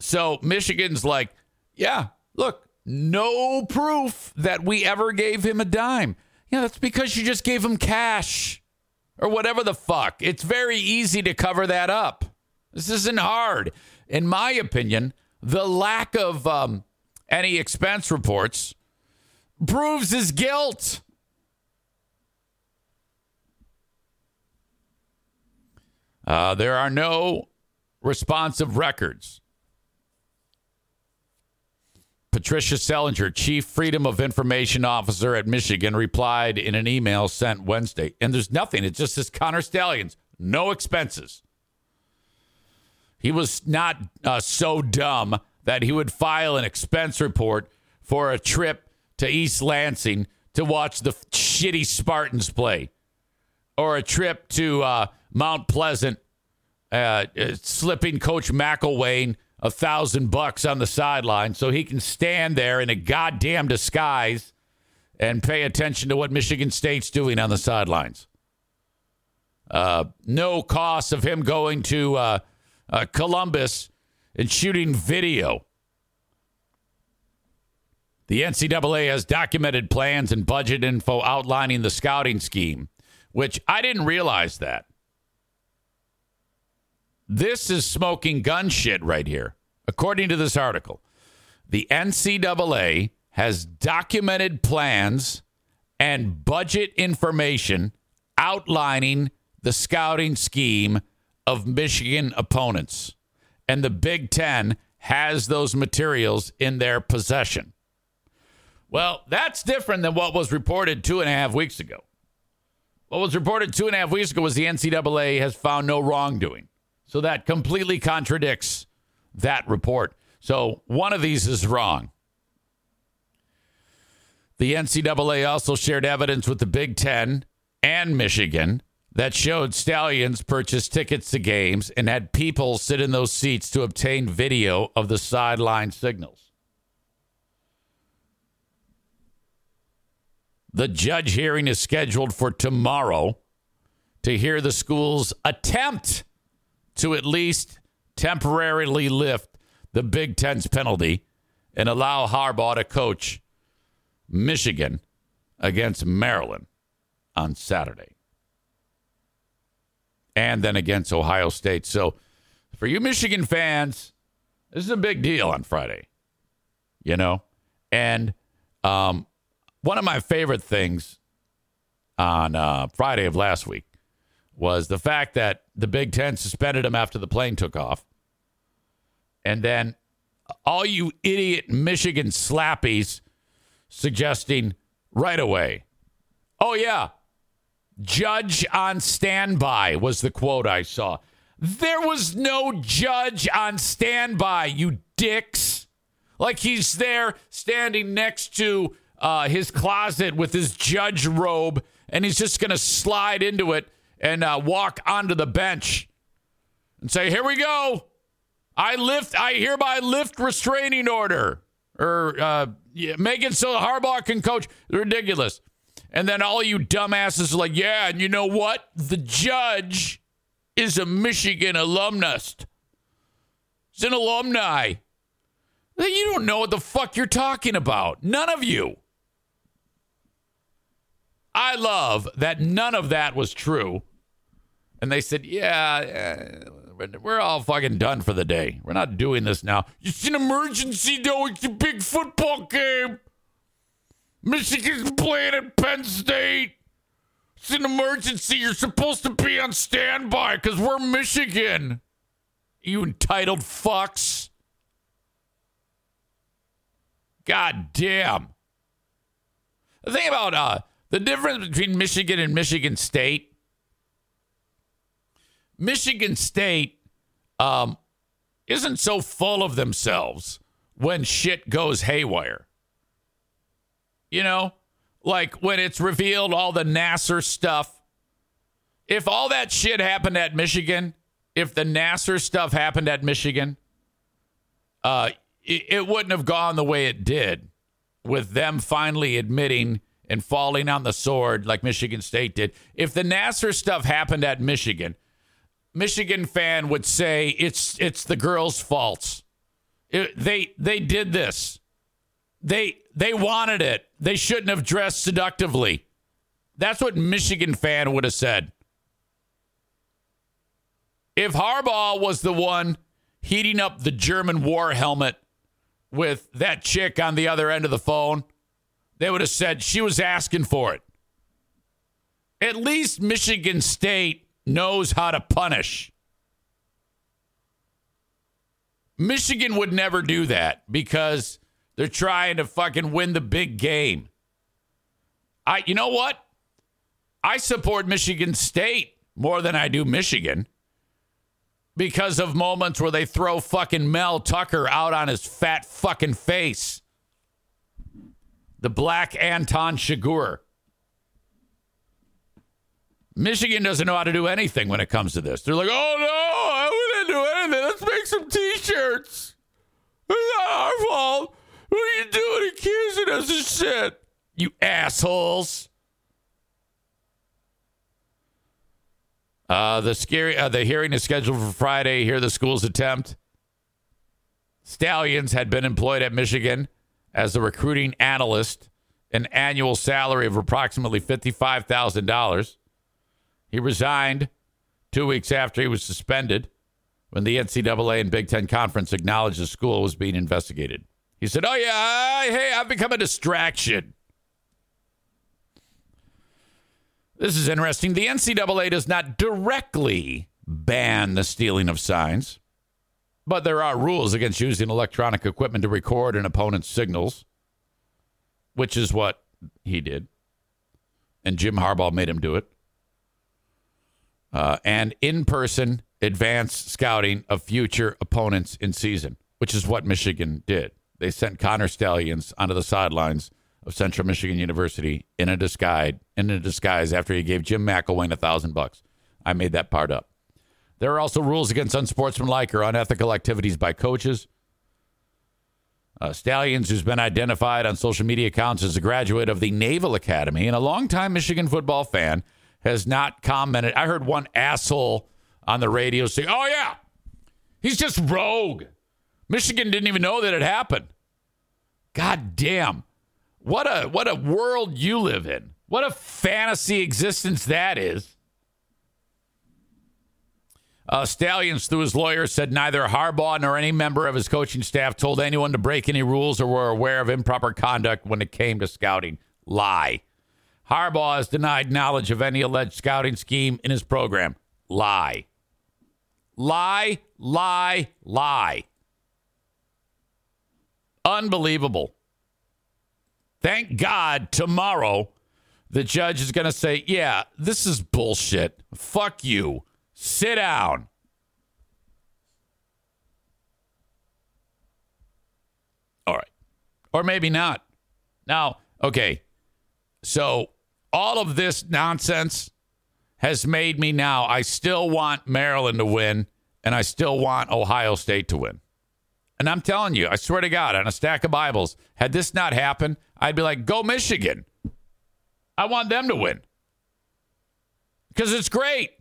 So Michigan's like, yeah, look, no proof that we ever gave him a dime. Yeah, that's because you just gave him cash or whatever the fuck. It's very easy to cover that up. This isn't hard. In my opinion, the lack of um, any expense reports proves his guilt. Uh, there are no responsive records. Patricia Sellinger, Chief Freedom of Information Officer at Michigan, replied in an email sent Wednesday. And there's nothing. It just says Connor Stallions, no expenses. He was not uh, so dumb that he would file an expense report for a trip to East Lansing to watch the shitty Spartans play, or a trip to uh, Mount Pleasant, uh, uh slipping Coach McElwain a thousand bucks on the sideline so he can stand there in a goddamn disguise and pay attention to what Michigan State's doing on the sidelines. Uh, no cost of him going to uh, uh, Columbus and shooting video. The NCAA has documented plans and budget info outlining the scouting scheme, which I didn't realize that. This is smoking gun shit right here. According to this article, the NCAA has documented plans and budget information outlining the scouting scheme of Michigan opponents. And the Big Ten has those materials in their possession. Well, that's different than what was reported two and a half weeks ago. What was reported two and a half weeks ago was the NCAA has found no wrongdoing. So that completely contradicts that report. So one of these is wrong. The NCAA also shared evidence with the Big Ten and Michigan that showed Stallions purchased tickets to games and had people sit in those seats to obtain video of the sideline signals. The judge hearing is scheduled for tomorrow to hear the school's attempt to at least temporarily lift the Big Ten's penalty and allow Harbaugh to coach Michigan against Maryland on Saturday. And then against Ohio State. So for you Michigan fans, this is a big deal on Friday. You know? And um, one of my favorite things on uh, Friday of last week was the fact that the Big Ten suspended him after the plane took off. And then all you idiot Michigan slappies suggesting right away, oh, yeah, judge on standby was the quote I saw. There was no judge on standby, you dicks. Like he's there standing next to uh, his closet with his judge robe, and he's just going to slide into it and uh, walk onto the bench and say, "Here we go. I lift. I hereby lift restraining order, or uh, yeah, make it so Harbaugh can coach." Ridiculous. And then all you dumbasses are like, "Yeah, and you know what? The judge is a Michigan alumnus. He's an alumni." You don't know what the fuck you're talking about. None of you. I love that none of that was true. And they said, yeah, we're all fucking done for the day. We're not doing this now. It's an emergency, though. It's a big football game. Michigan's playing at Penn State. It's an emergency. You're supposed to be on standby because we're Michigan. You entitled fucks. God damn. The thing about uh, the difference between Michigan and Michigan State Michigan State um, isn't so full of themselves when shit goes haywire. You know, like when it's revealed all the Nassar stuff. If all that shit happened at Michigan, if the Nassar stuff happened at Michigan, uh, it, it wouldn't have gone the way it did with them finally admitting and falling on the sword like Michigan State did. If the Nassar stuff happened at Michigan, Michigan fan would say it's it's the girls' fault. It, they they did this. They they wanted it. They shouldn't have dressed seductively. That's what Michigan fan would have said. If Harbaugh was the one heating up the German war helmet with that chick on the other end of the phone, they would have said she was asking for it. At least Michigan State knows how to punish. Michigan would never do that because they're trying to fucking win the big game. I you know what? I support Michigan State more than I do Michigan because of moments where they throw fucking Mel Tucker out on his fat fucking face. The black Anton Chigurh. Michigan doesn't know how to do anything when it comes to this. They're like, oh no, I wouldn't do anything. Let's make some t shirts. It's not our fault. What are you doing accusing us of shit? You assholes. Uh, the scary uh, the hearing is scheduled for Friday. Hear the school's attempt. Stallions had been employed at Michigan as a recruiting analyst, an annual salary of approximately fifty-five thousand dollars. He resigned two weeks after he was suspended when the NCAA and Big Ten Conference acknowledged the school was being investigated. He said, Oh, yeah, hey, I've become a distraction. This is interesting. The NCAA does not directly ban the stealing of signs, but there are rules against using electronic equipment to record an opponent's signals, which is what he did. And Jim Harbaugh made him do it. Uh, and in person advanced scouting of future opponents in season, which is what Michigan did. They sent Connor Stallions onto the sidelines of Central Michigan University in a disguise, in a disguise after he gave Jim McElwain a thousand bucks. I made that part up. There are also rules against unsportsmanlike or unethical activities by coaches. Uh, Stallions, who's been identified on social media accounts as a graduate of the Naval Academy and a longtime Michigan football fan, has not commented. I heard one asshole on the radio say, "Oh yeah, he's just rogue." Michigan didn't even know that it happened. God damn. What a what a world you live in. What a fantasy existence that is. Uh, Stallions, through his lawyer, said neither Harbaugh nor any member of his coaching staff told anyone to break any rules or were aware of improper conduct when it came to scouting. Lie. Harbaugh has denied knowledge of any alleged scouting scheme in his program. Lie. Lie, lie, lie. Unbelievable. Thank God tomorrow the judge is going to say, yeah, this is bullshit. Fuck you. Sit down. All right. Or maybe not. Now, okay. So all of this nonsense has made me now, I still want Maryland to win, and I still want Ohio State to win. And I'm telling you, I swear to God, on a stack of Bibles, had this not happened, I'd be like, go Michigan. I want them to win because it's great.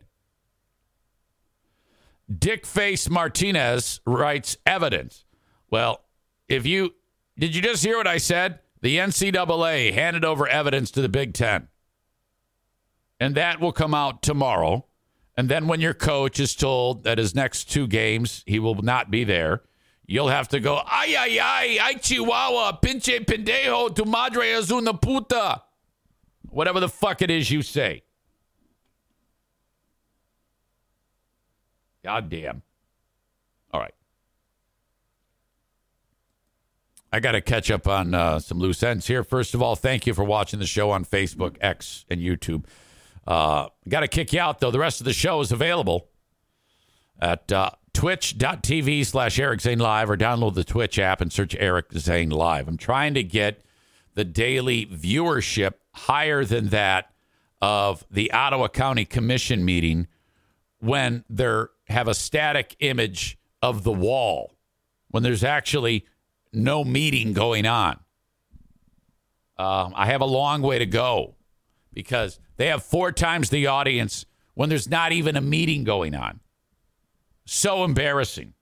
Dick Face Martinez writes evidence. Well, if you did you just hear what I said? The NCAA handed over evidence to the Big Ten. And that will come out tomorrow. And then when your coach is told that his next two games he will not be there, you'll have to go, ay, ay, ay, ay, chihuahua, pinche pendejo, tu madre es puta. Whatever the fuck it is you say. God damn. All right. I got to catch up on uh, some loose ends here. First of all, thank you for watching the show on Facebook, X, and YouTube. Uh, got to kick you out, though. The rest of the show is available at uh, twitch.tv slash Eric Zane Live or download the Twitch app and search Eric Zane Live. I'm trying to get the daily viewership higher than that of the Ottawa County Commission meeting when they have a static image of the wall, when there's actually no meeting going on. Um, I have a long way to go because they have four times the audience when there's not even a meeting going on. So embarrassing.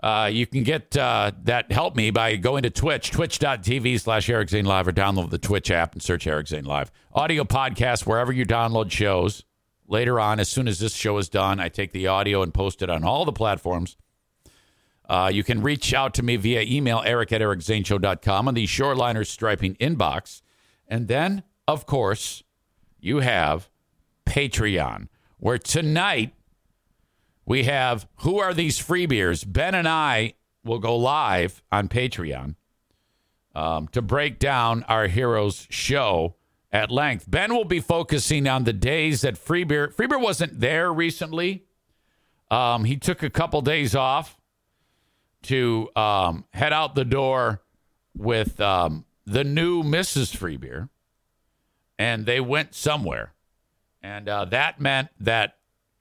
Uh, you can get uh, that help me by going to Twitch, twitch.tv slash Eric Zane Live, or download the Twitch app and search Eric Zane Live. Audio podcast, wherever you download shows. Later on, as soon as this show is done, I take the audio and post it on all the platforms. Uh, you can reach out to me via email, eric at ericzaneshow.com on the Shoreliners Striping inbox. And then, of course, you have Patreon, where tonight we have Who Are These Free Beers? Ben and I will go live on Patreon um, to break down our heroes show at length. Ben will be focusing on the days that Freebeer Freebeer wasn't there recently. Um, he took a couple days off to um, head out the door with um, the new Mrs. Freebeer, and they went somewhere, and uh, that meant that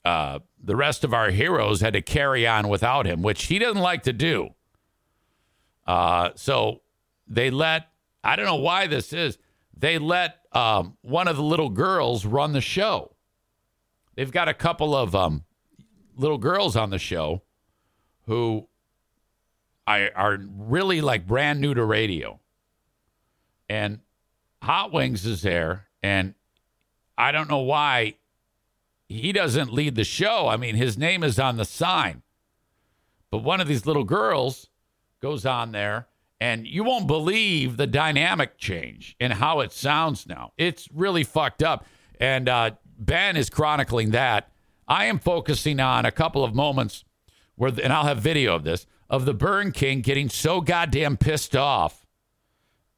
uh, the rest of our heroes had to carry on without him, which he doesn't like to do. Uh, so they let I don't know why this is. They let um, one of the little girls run the show. They've got a couple of um, little girls on the show who I, are really like brand new to radio. And Hot Wings is there, and I don't know why he doesn't lead the show. I mean, his name is on the sign. But one of these little girls goes on there, and you won't believe the dynamic change in how it sounds now. It's really fucked up. And uh, Ben is chronicling that. I am focusing on a couple of moments where, and I'll have video of this, of the Burn King getting so goddamn pissed off.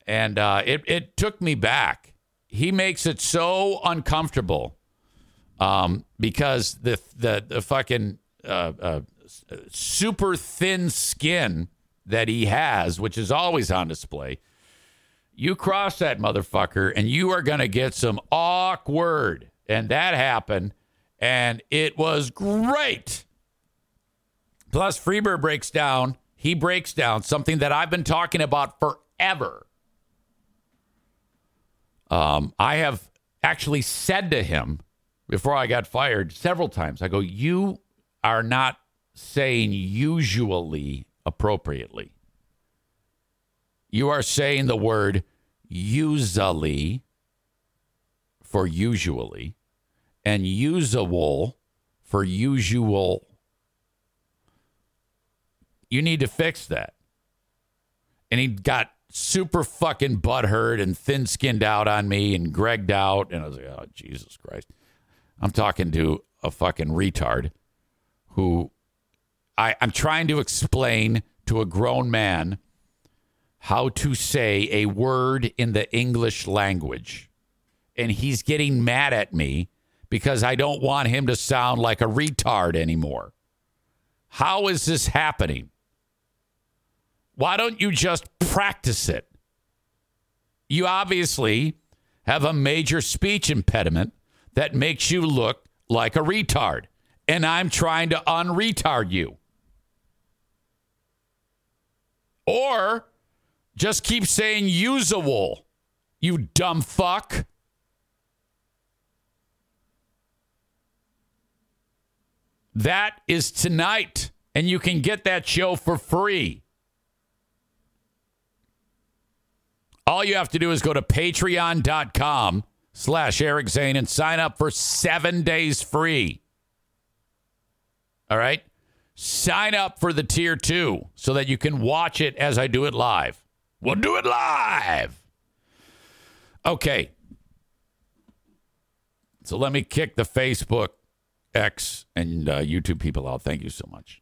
And uh, it, it took me back. He makes it so uncomfortable um, because the the the fucking uh, uh, super thin skin that he has, which is always on display. You cross that motherfucker, and you are going to get some awkward. And that happened, and it was great. Plus, Freebird breaks down. He breaks down something that I've been talking about forever. Um, I have actually said to him before I got fired several times, I go, You are not saying usually appropriately. You are saying the word usually for usually and usable for usual. You need to fix that. And he got super fucking butthurt and thin skinned out on me and gregged out. And I was like, oh, Jesus Christ. I'm talking to a fucking retard who I, I'm trying to explain to a grown man how to say a word in the English language. And he's getting mad at me because I don't want him to sound like a retard anymore. How is this happening? Why don't you just practice it? You obviously have a major speech impediment that makes you look like a retard. And I'm trying to unretard you. Or just keep saying usable, you dumb fuck. That is tonight, and you can get that show for free. All you have to do is go to patreon.com slash Eric Zane and sign up for seven days free. All right? Sign up for the tier two so that you can watch it as I do it live. We'll do it live. Okay. So let me kick the Facebook, X, and uh, YouTube people out. Thank you so much.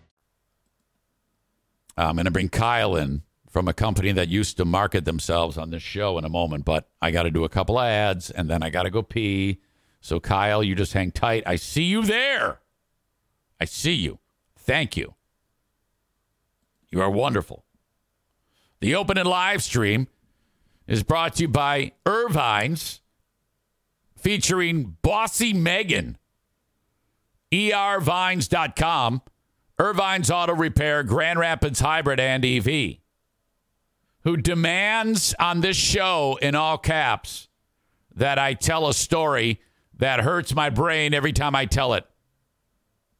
I'm going to bring Kyle in from a company that used to market themselves on this show in a moment, but I got to do a couple of ads and then I got to go pee. So, Kyle, you just hang tight. I see you there. I see you. Thank you. You are wonderful. The open and live stream is brought to you by Ervine's featuring Bossy Megan. ERVines.com. Ervine's Auto Repair, Grand Rapids Hybrid and EV, who demands on this show in all caps that I tell a story that hurts my brain every time I tell it.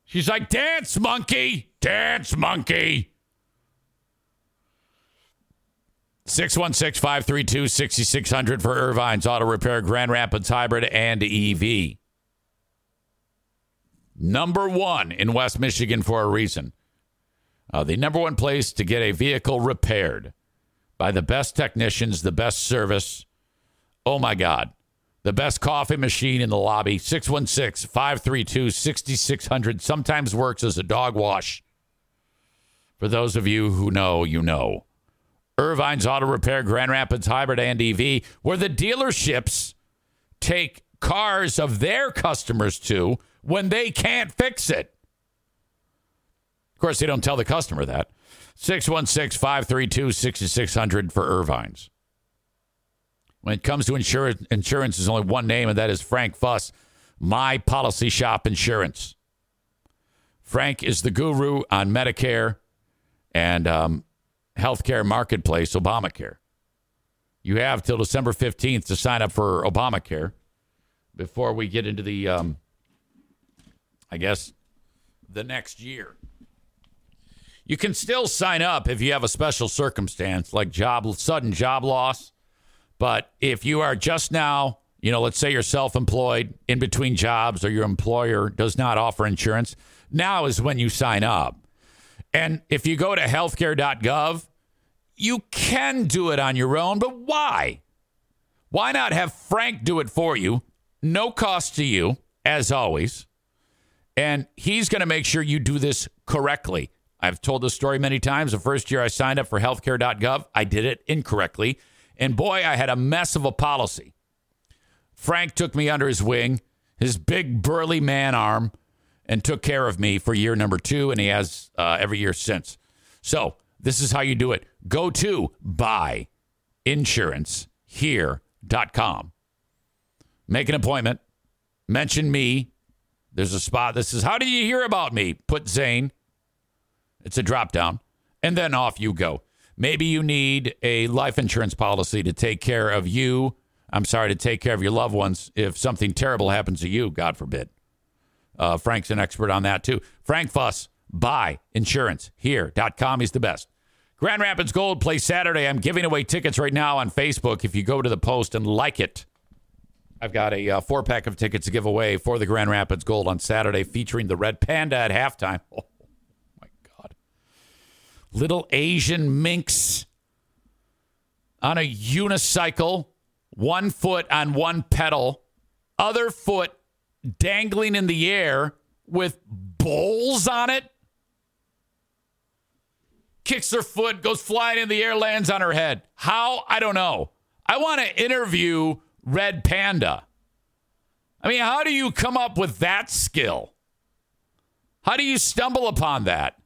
She's like, dance, monkey, dance, monkey. 616 532 6600 for Ervine's Auto Repair, Grand Rapids Hybrid and EV number one in West Michigan for a reason. Uh, the number one place to get a vehicle repaired by the best technicians, the best service. Oh my God. The best coffee machine in the lobby, 616 532 6600. Sometimes works as a dog wash. For those of you who know, you know. Ervine's Auto Repair, Grand Rapids Hybrid and EV, where the dealerships take cars of their customers to when they can't fix it. Of course, they don't tell the customer that. 616 532 6600 for Ervine's. When it comes to insurance, insurance is only one name, and that is Frank Fuss, My Policy Shop Insurance. Frank is the guru on Medicare and um, healthcare marketplace, Obamacare. You have till December 15th to sign up for Obamacare before we get into the um, I guess, the next year. You can still sign up if you have a special circumstance like job sudden job loss. But if you are just now You know, let's say you're self employed in between jobs or your employer does not offer insurance. Now is when you sign up. And if you go to healthcare.gov, you can do it on your own, but why? Why not have Frank do it for you? No cost to you, as always. And he's going to make sure you do this correctly. I've told this story many times. The first year I signed up for healthcare.gov, I did it incorrectly. And boy, I had a mess of a policy. Frank took me under his wing, his big, burly man arm, and took care of me for year number two, and he has uh, every year since. So, this is how you do it. Go to buyinsurancehere.com. Make an appointment. Mention me. There's a spot that says, How did you hear about me? Put Zane. It's a drop down. And then off you go. Maybe you need a life insurance policy to take care of you. I'm sorry, to take care of your loved ones if something terrible happens to you, God forbid. Uh, Frank's an expert on that too. Frank Fuss, buy insurance here.com. He's the best. Grand Rapids Gold plays Saturday. I'm giving away tickets right now on Facebook if you go to the post and like it. I've got a uh, four pack of tickets to give away for the Grand Rapids Gold on Saturday featuring the Red Panda at halftime. Oh, my God. Little Asian minx on a unicycle, one foot on one pedal, other foot dangling in the air with bowls on it. Kicks her foot, goes flying in the air, lands on her head. How? I don't know. I want to interview Red Panda. I mean, how do you come up with that skill? How do you stumble upon that?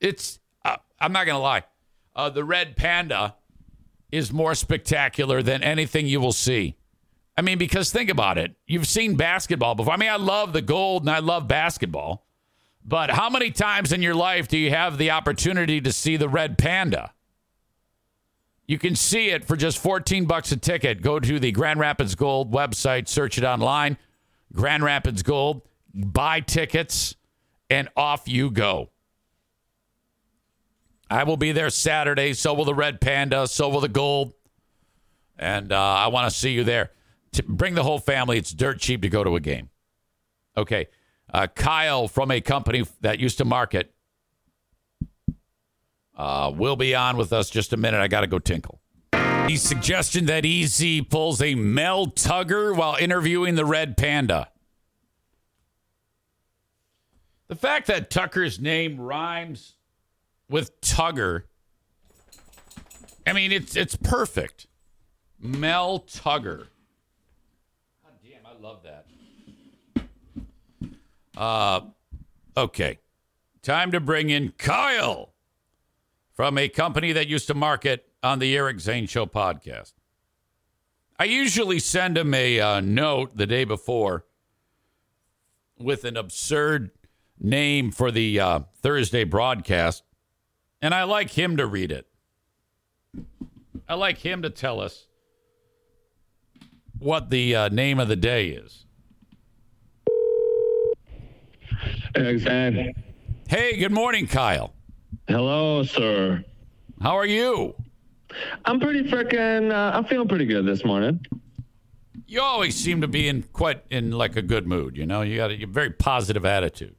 It's, uh, I'm not going to lie. Uh, the Red Panda is more spectacular than anything you will see. I mean, because think about it. You've seen basketball before. I mean, I love the gold and I love basketball. But how many times in your life do you have the opportunity to see the red panda? You can see it for just 14 bucks a ticket. Go to the Grand Rapids Gold website, search it online. Grand Rapids Gold, buy tickets, and off you go. I will be there Saturday. So will the Red Panda. So will the Gold. And uh, I want to see you there. Bring the whole family. It's dirt cheap to go to a game. Okay. Uh, Kyle from a company that used to market uh, will be on with us just a minute. I got to go tinkle. The suggestion that Easy pulls a Mel Tugger while interviewing the Red Panda. The fact that Tucker's name rhymes with Tugger, I mean, it's it's perfect. Mel Tugger. God damn, I love that. Uh, okay. Time to bring in Kyle from a company that used to market on the Eric Zane Show podcast. I usually send him a uh, note the day before with an absurd name for the uh, Thursday broadcast, and I like him to read it. I like him to tell us what the uh, name of the day is. Exactly. Hey, good morning, Kyle. Hello, sir. How are you? I'm pretty freaking. Uh, I'm feeling pretty good this morning. You always seem to be in quite in like a good mood. You know, you got a, a very positive attitude.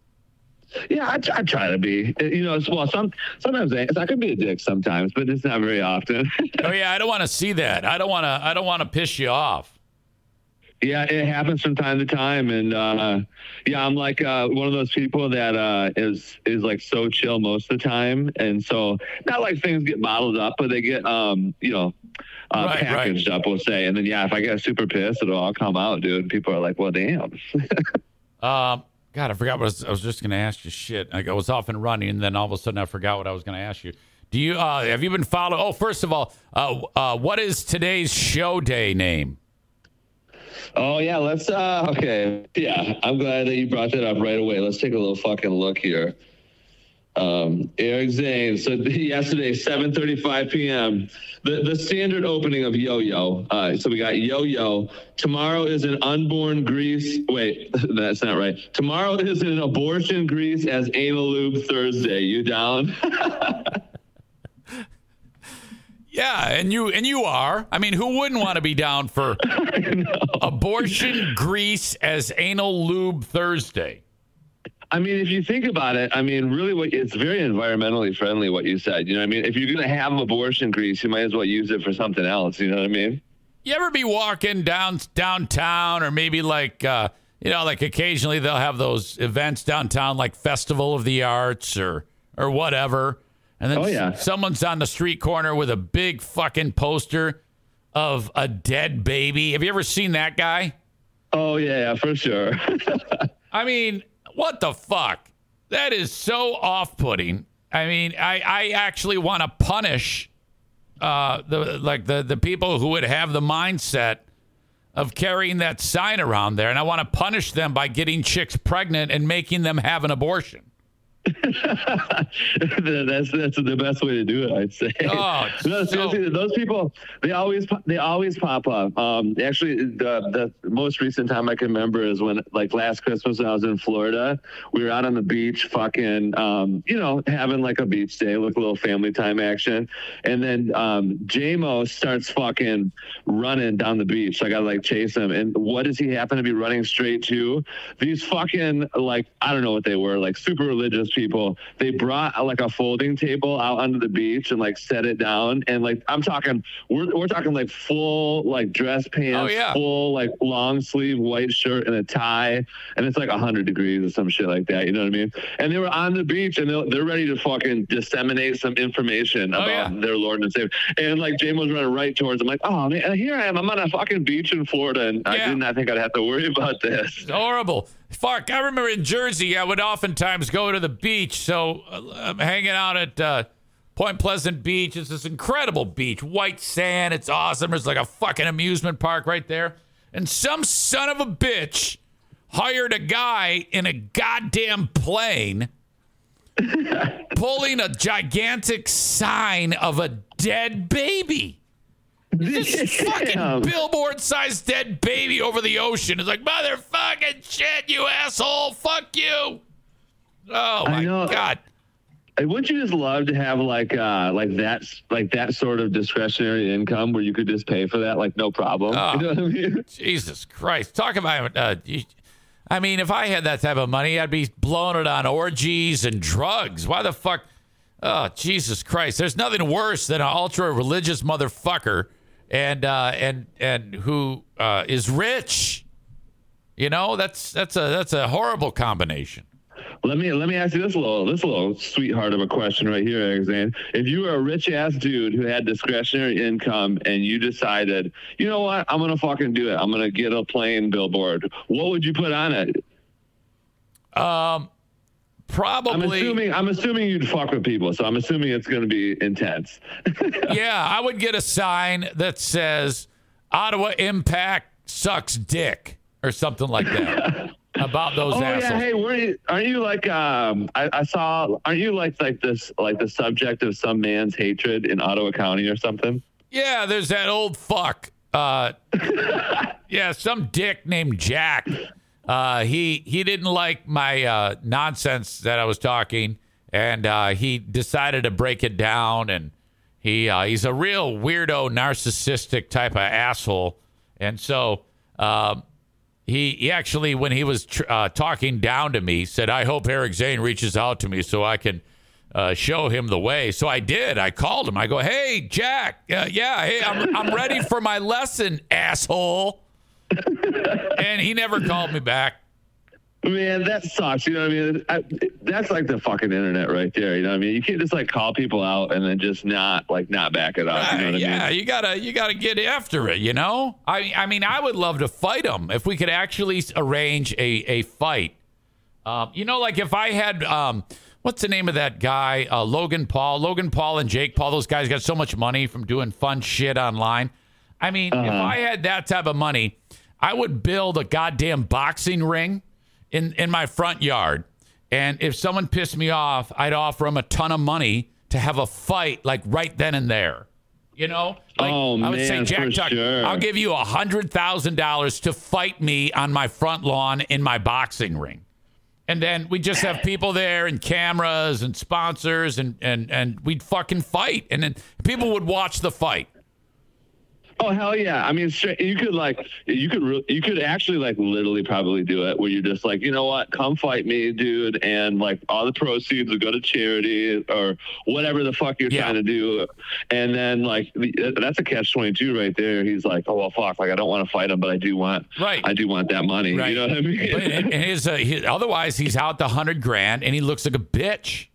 Yeah, I, I try to be. Uh, You know, well, some sometimes I, I can be a dick sometimes, but it's not very often. oh yeah, I don't want to see that. I don't want to. I don't want to piss you off. Yeah, it happens from time to time, and uh, yeah, I'm like uh, one of those people that uh, is is like so chill most of the time, and so not like things get bottled up, but they get um, you know. Uh, Right, right. packaged up, we'll say, and then yeah, if I get super pissed, it'll all come out, dude. People are like, "Well, damn." Um, God, I forgot what I was, I was just going to ask you. Shit, I was off and running, and then all of a sudden I forgot what I was going to ask you. Do you uh, have you been following? Oh, first of all, uh, uh, what is today's show day name? Oh yeah, let's uh okay. Yeah, I'm glad that you brought that up right away. Let's take a little fucking look here. Um, Eric Zane. So yesterday, 7:35 p.m. The the standard opening of Yo Yo. Uh, so we got Yo Yo. Tomorrow is an unborn Greece. Wait, that's not right. Tomorrow is an abortion Greece as anal Thursday. You down? Yeah, and you and you are. I mean, who wouldn't want to be down for abortion grease as anal lube Thursday? I mean, if you think about it, I mean, really, what it's very environmentally friendly. What you said, you know, what I mean, if you're gonna have abortion grease, you might as well use it for something else. You know what I mean? You ever be walking down downtown, or maybe like uh, you know, like occasionally they'll have those events downtown, like Festival of the Arts or or whatever, and then Oh, yeah. someone's on the street corner with a big fucking poster of a dead baby. Have you ever seen that guy? Oh yeah, for sure. I mean, what the fuck? That is so off-putting. I mean, I, I actually want to punish uh, the like the the people who would have the mindset of carrying that sign around there, and I want to punish them by getting chicks pregnant and making them have an abortion. that's that's the best way to do it, I'd say. Oh, no, seriously, those people they always they always pop up. Um, actually, the the most recent time I can remember is when like last Christmas when I was in Florida. We were out on the beach, fucking, um, you know, having like a beach day, like a little family time action, and then um, JMO starts fucking running down the beach. So I gotta like chase him, and what does he happen to be running straight to? These fucking like I don't know what they were, like super religious people. They brought uh, like a folding table out onto the beach and like set it down, and like I'm talking, we're we're talking like full like dress pants, Oh, yeah. full like long sleeve white shirt and a tie, and it's like hundred degrees or some shit like that. You know what I mean? And they were on the beach and they're, they're ready to fucking disseminate some information Oh, about their Lord and Savior. And like James was running right towards them, like, oh man, here I am. I'm on a fucking beach in Florida, and I did not think I'd have to worry about this. It's horrible. Fuck, I remember in Jersey, I would oftentimes go to the beach. So uh, I'm hanging out at uh, Point Pleasant Beach. It's this incredible beach, white sand. It's awesome. There's like a fucking amusement park right there. And some son of a bitch hired a guy in a goddamn plane pulling a gigantic sign of a dead baby. This fucking billboard sized dead baby over the ocean. It's like, motherfucking shit, you asshole. Fuck you. Oh my God. Wouldn't you just love to have like uh like that like that sort of discretionary income where you could just pay for that like no problem? Oh, you know what I mean? Jesus Christ. Talk about, uh, you- I mean, if I had that type of money, I'd be blowing it on orgies and drugs. Why the fuck? Oh, Jesus Christ. There's nothing worse than an ultra religious motherfucker and, uh, and, and who, uh, is rich. You know, that's, that's a, that's a horrible combination. Let me let me ask you this little this little sweetheart of a question right here, Zane. If you were a rich ass dude who had discretionary income and you decided, you know what, I'm gonna fucking do it. I'm gonna get a plane billboard. What would you put on it? Um, probably. I'm assuming I'm assuming you'd fuck with people, so I'm assuming it's gonna be intense. yeah, I would get a sign that says Ottawa Impact sucks dick or something like that about those oh assholes. yeah, hey, were you, aren't you like um? I, I saw. Aren't you like like this like the subject of some man's hatred in Ottawa County or something? Yeah, there's that old fuck. Uh, yeah, some dick named Jack. Uh, he he didn't like my uh, nonsense that I was talking, and uh, he decided to break it down. And he uh, he's a real weirdo, narcissistic type of asshole. And so um, he he actually, when he was tr- uh, talking down to me, said, "I hope Eric Zane reaches out to me so I can." uh, show him the way. So I did. I called him. I go, "Hey, Jack. Yeah, hey, I'm I'm ready for my lesson, asshole." And he never called me back. Man, that sucks. You know what I mean? I, that's like the fucking internet right there. You know what I mean? You can't just like call people out and then just not like not back it up. You know what I yeah, mean? you gotta you gotta get after it. You know, I I mean, I would love to fight him if we could actually arrange a a fight. Um, you know, like if I had um, what's the name of that guy? Uh, Logan Paul, Logan Paul, and Jake Paul. Those guys got so much money from doing fun shit online. I mean, if I had that type of money, I would build a goddamn boxing ring in in my front yard. And if someone pissed me off, I'd offer them a ton of money to have a fight like right then and there. You know, like Oh, I would say, Jack Tuck, sure. I'll give you a hundred thousand dollars to fight me on my front lawn in my boxing ring. And then we just have people there and cameras and sponsors and and and we'd fucking fight. And then people would watch the fight. Oh hell yeah! I mean, straight, you could like, you could, re- you could actually like literally probably do it where you're just like, you know what, come fight me, dude, and like all the proceeds will go to charity or whatever the fuck you're trying to do, and then like that's a catch twenty two right there. He's like, oh well, fuck, like I don't want to fight him, but I do want, right, I do want that money. Right. You know what I mean? And and his, uh, he- otherwise, he's out the hundred grand and he looks like a bitch.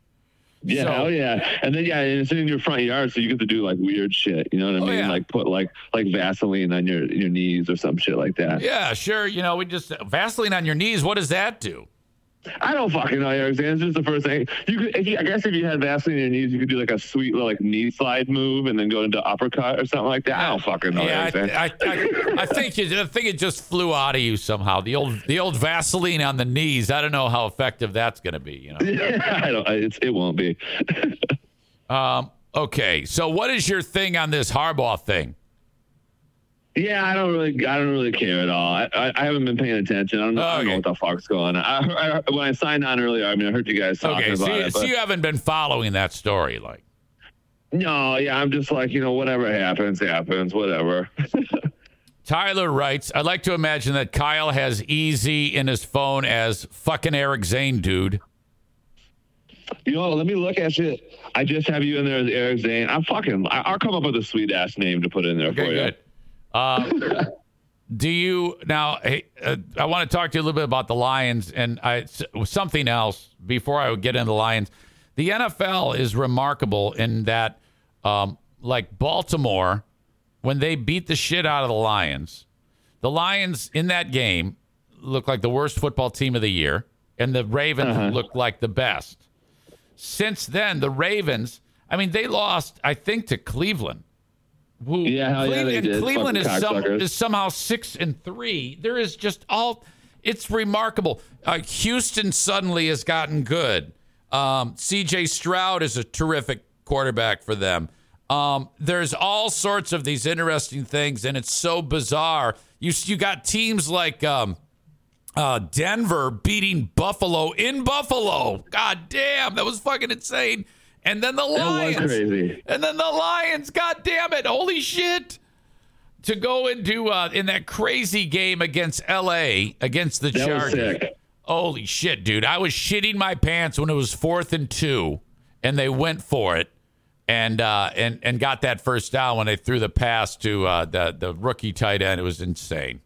Yeah, So- hell yeah. And then yeah, and it's in your front yard, so you get to do like weird shit. You know what I Oh, mean? yeah. Like put like like Vaseline on your your knees or some shit like that. Yeah, sure. You know, we just Vaseline on your knees. What does that do? I don't fucking know, Eric. It's just the first thing. You could, if you, I guess, if you had Vaseline on your knees, you could do like a sweet little like knee slide move and then go into uppercut or something like that. I don't fucking know. Yeah. I, I, I, I think it, I think it just flew out of you somehow. The old the old Vaseline on the knees. I don't know how effective that's going to be. You know. I don't. It's, it won't be. Um. Okay. So, what is your thing on this Harbaugh thing? Yeah, I don't really, I don't really care at all. I, I, I haven't been paying attention. I don't know, I don't know what the fuck's going on. I, I, when I signed on earlier, I mean, I heard you guys talking Okay. about So, you, it. so but- you haven't been following that story, like. no, yeah, I'm just like, you know, whatever happens, happens, whatever. Tyler writes, I'd like to imagine that Kyle has easy in his phone as fucking Eric Zane, dude. You know, let me look at you. I just have you in there as Eric Zane. I'm fucking. I'll come up with a sweet ass name to put in there for you. good. Uh, do you now? Hey, uh, I want to talk to you a little bit about the Lions and I something else before I would get into the Lions. The NFL is remarkable in that, um, like Baltimore, when they beat the shit out of the Lions, the Lions in that game looked like the worst football team of the year, and the Ravens Uh-huh. looked like the best. Since then, the Ravens, I mean, they lost, I think, to Cleveland. Who, Yeah, yeah, Cleveland, and did. Cleveland is, some, is somehow six and three. There is just all. It's remarkable. Uh, Houston suddenly has gotten good. Um, C.J. Stroud is a terrific quarterback for them. Um, there's all sorts of these interesting things, and it's so bizarre. You you got teams like um, uh, Denver beating Buffalo in Buffalo. God damn, that was fucking insane. And then the Lions. That was crazy. And then the Lions. God damn it. Holy shit. To go into uh, in that crazy game against LA against the That Chargers. Holy shit, dude. I was shitting my pants when it was fourth and two and they went for it and uh, and and got that first down when they threw the pass to uh, the the rookie tight end. It was insane.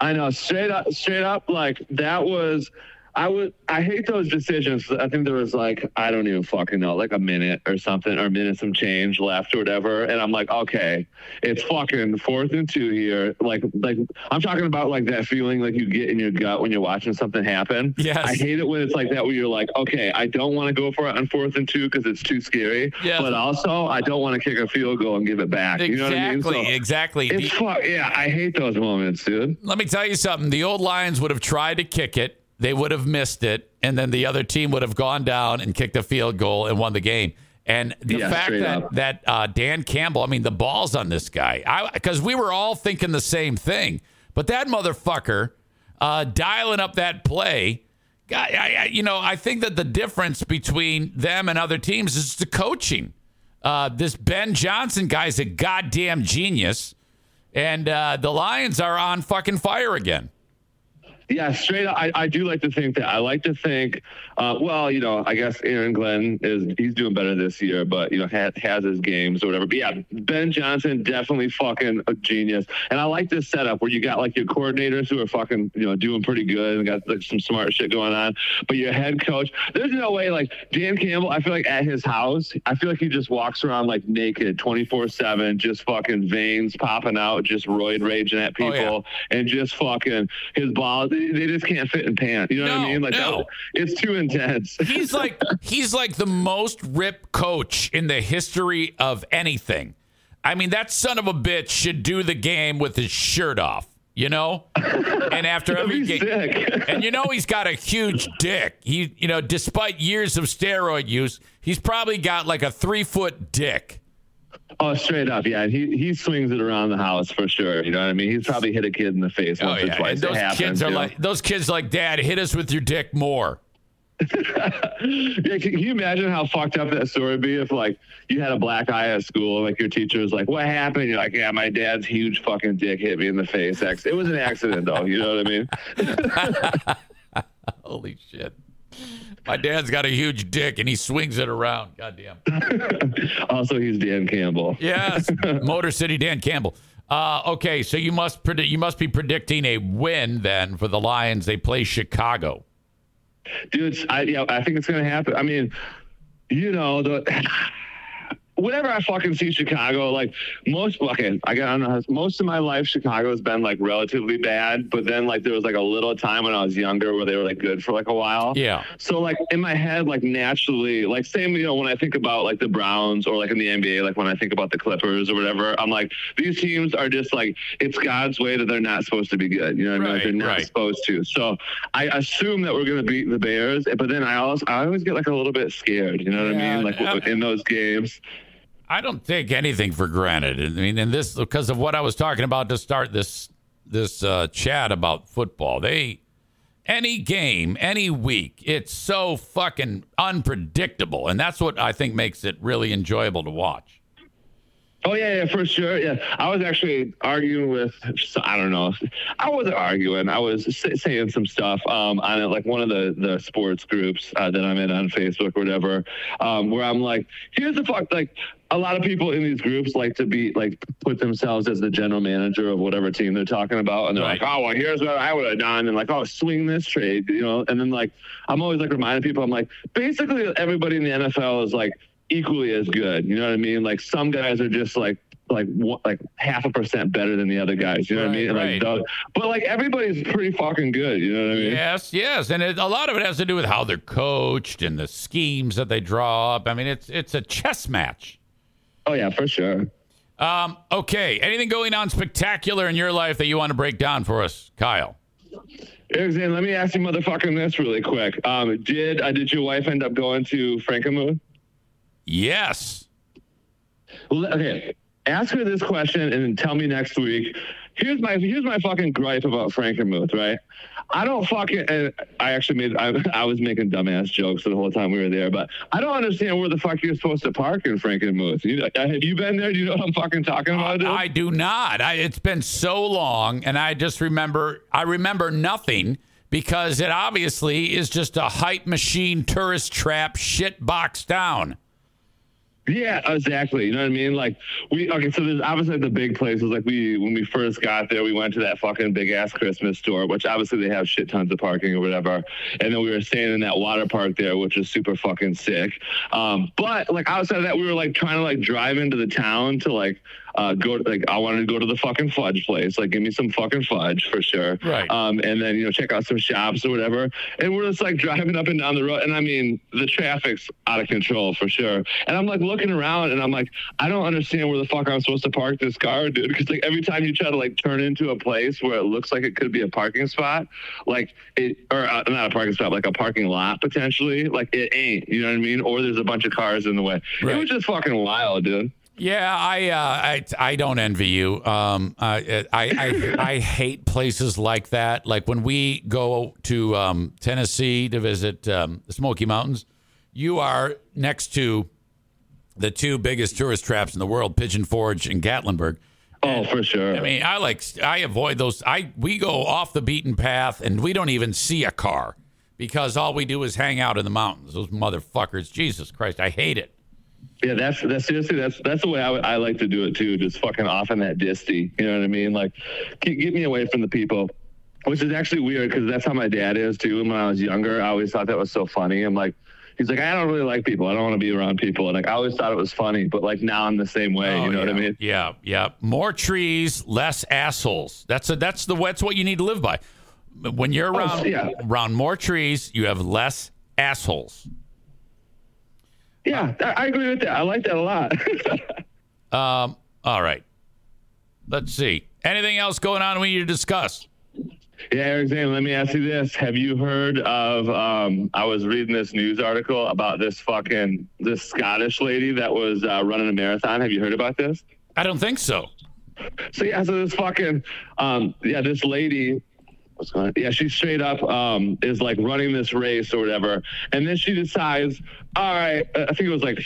I know, straight up, straight up, like that was. I would. I hate those decisions. I think there was like I don't even fucking know, like a minute or something, or a minute some change left or whatever, and I'm like, okay, it's fucking fourth and two here. Like, like I'm talking about like that feeling like you get in your gut when you're watching something happen. Yes. I hate it when it's like that where you're like, okay, I don't want to go for it on fourth and two because it's too scary. Yes. But also, I don't want to kick a field goal and give it back. You know what I mean? Exactly, So exactly. It's fuck, yeah, I hate those moments, dude. Let me tell you something. The old Lions would have tried to kick it. They would have missed it, and then the other team would have gone down and kicked a field goal and won the game. And the Yeah, fact that up. that uh, Dan Campbell, I mean, the balls on this guy, because we were all thinking the same thing. But that motherfucker uh, dialing up that play, I, I, you know, I think that the difference between them and other teams is the coaching. Uh, this Ben Johnson guy's a goddamn genius, and uh, the Lions are on fucking fire again. Yeah, straight up. I, I do like to think that. I like to think, uh, well, you know, I guess Aaron Glenn is he's doing better this year, but you know has, has his games or whatever. But yeah, Ben Johnson definitely fucking a genius. And I like this setup where you got like your coordinators who are fucking you know doing pretty good and got like some smart shit going on. But your head coach, there's no way like Dan Campbell. I feel like at his house, I feel like he just walks around like naked, 24 seven, just fucking veins popping out, just roid raging at Oh, people, and just fucking his balls. They, they just can't fit in pants. You know what I mean? Like no. that, it's too intense. He's like he's like the most ripped coach in the history of anything. I mean, that son of a bitch should do the game with his shirt off, you know? And after every game, and you know he's got a huge dick. He, you know, despite years of steroid use, he's probably got like a three foot dick. Oh, straight up, yeah. He he swings it around the house for sure. You know what I mean? He's probably hit a kid in the face Oh, once or twice. And those happens, kids are you know? like those kids like dad hit us with your dick more. yeah, can you imagine how fucked up that story would be if like you had a black eye at school, like your teacher was like, "What happened?" You're like, "Yeah, my dad's huge fucking dick hit me in the face." It was an accident, though. You know what I mean? Holy shit. My dad's got a huge dick and he swings it around. Goddamn. also, he's Dan Campbell. Yes, Motor City Dan Campbell. Uh, okay, so you must predict. You must be predicting a win then for the Lions. They play Chicago. dude. I yeah, I think it's gonna happen. I mean, you know the. Whenever I fucking see Chicago, like most, fucking, I got, I don't know, most of my life, Chicago has been like relatively bad, but then like there was like a little time when I was younger where they were like good for like a while. Yeah. So like in my head, like naturally, like same, you know, when I think about like the Browns or like in the NBA, like when I think about the Clippers or whatever, I'm like, these teams are just like, it's God's way that they're not supposed to be good. You know what I mean? Like, they're not right. supposed to. So I assume that we're going to beat the Bears, but then I also, I always get like a little bit scared. You know what Yeah, I mean? Like yeah. in those games. I don't take anything for granted. I mean, and this because of what I was talking about to start this this uh, chat about football. They any game, any week, it's so fucking unpredictable, and that's what I think makes it really enjoyable to watch. Oh yeah, yeah, for sure. Yeah, I was actually arguing with. I don't know. I wasn't arguing. I was sa- saying some stuff um, on it, like one of the the sports groups uh, that I'm in on Facebook or whatever, um, where I'm like, here's the fuck. Like a lot of people in these groups like to be like put themselves as the general manager of whatever team they're talking about, and they're like, oh well, here's what I would have done, and like, oh, swing this trade, you know. And then like, I'm always like reminding people, I'm like, basically everybody in the NFL is like equally as good. You know what I mean? Like some guys are just like like one, like half a percent better than the other guys. You know what I mean? And, right. Like, but like everybody's pretty fucking good. You know what I mean? Yes, yes, and it, a lot of it has to do with how they're coached and the schemes that they draw up. I mean, it's it's a chess match. Oh yeah, for sure. Um, okay, anything going on spectacular in your life that you want to break down for us, Kyle? Let me ask you motherfucking this really quick. Um, did uh, did your wife end up going to Frankenmuth? Yes. Okay, ask her this question and then tell me next week. Here's my here's my fucking gripe about Frankenmuth, right? I don't fucking. And I actually made. I, I was making dumbass jokes the whole time we were there, but I don't understand where the fuck you're supposed to park in Frankenmuth. You, uh, have you been there? Do you know what I'm fucking talking about? dude? I do not. I, it's been so long, and I just remember. I remember nothing because it obviously is just a hype machine, tourist trap, shit box down. Yeah, exactly. You know what I mean? Like we okay, so there's obviously the big places. Like we when we first got there, we went to that fucking big ass Christmas store, which obviously they have shit tons of parking or whatever. And then we were staying in that water park there, which is super fucking sick. Um, but like outside of that, we were like trying to like drive into the town to like uh, go like I wanted to go to the fucking fudge place. Like give me some fucking fudge for sure. Right. Um, and then you know check out some shops or whatever. And we're just like driving up and down the road, and I mean the traffic's out of control for sure. And I'm like looking around, and I'm like, I don't understand where the fuck I'm supposed to park this car, dude. Because like every time you try to like turn into a place where it looks like it could be a parking spot, like it or uh, not a parking spot, like a parking lot potentially, like it ain't. You know what I mean? Or there's a bunch of cars in the way. It was just fucking wild, dude. Yeah, I, uh, I, I don't envy you. Um, I, I, I, I hate places like that. Like when we go to um, Tennessee to visit um, the Smoky Mountains, you are next to the two biggest tourist traps in the world, Pigeon Forge and Gatlinburg. Oh, for sure. I mean, I like I avoid those. I we go off the beaten path and we don't even see a car because all we do is hang out in the mountains. Those motherfuckers. Jesus Christ, I hate it. Yeah, that's that's seriously that's that's the way I, I like to do it too. Just fucking off in that disty. You know what I mean? Like, get, get me away from the people. Which is actually weird because that's how my dad is too. And when I was younger, I always thought that was so funny. I'm like, he's like, I don't really like people. I don't want to be around people. And like, I always thought it was funny, but like now I'm the same way. Oh, you know yeah. what I mean? Yeah, yeah. More trees, less assholes. That's a, that's the that's what you need to live by. When you're Oh, around yeah. around more trees, you have less assholes. Yeah, I, agree with that. I like that a lot. Um. All right. Let's see. Anything else going on we need to discuss? Yeah, Eric Zane, let me ask you this. Have you heard of um I was reading this news article about this fucking this Scottish lady that was uh, running a marathon. Have you heard about this? I don't think so. So yeah, so this fucking um yeah, this lady what's going on? Yeah, she straight up um is like running this race or whatever. And then she decides, all right, uh, I think it was like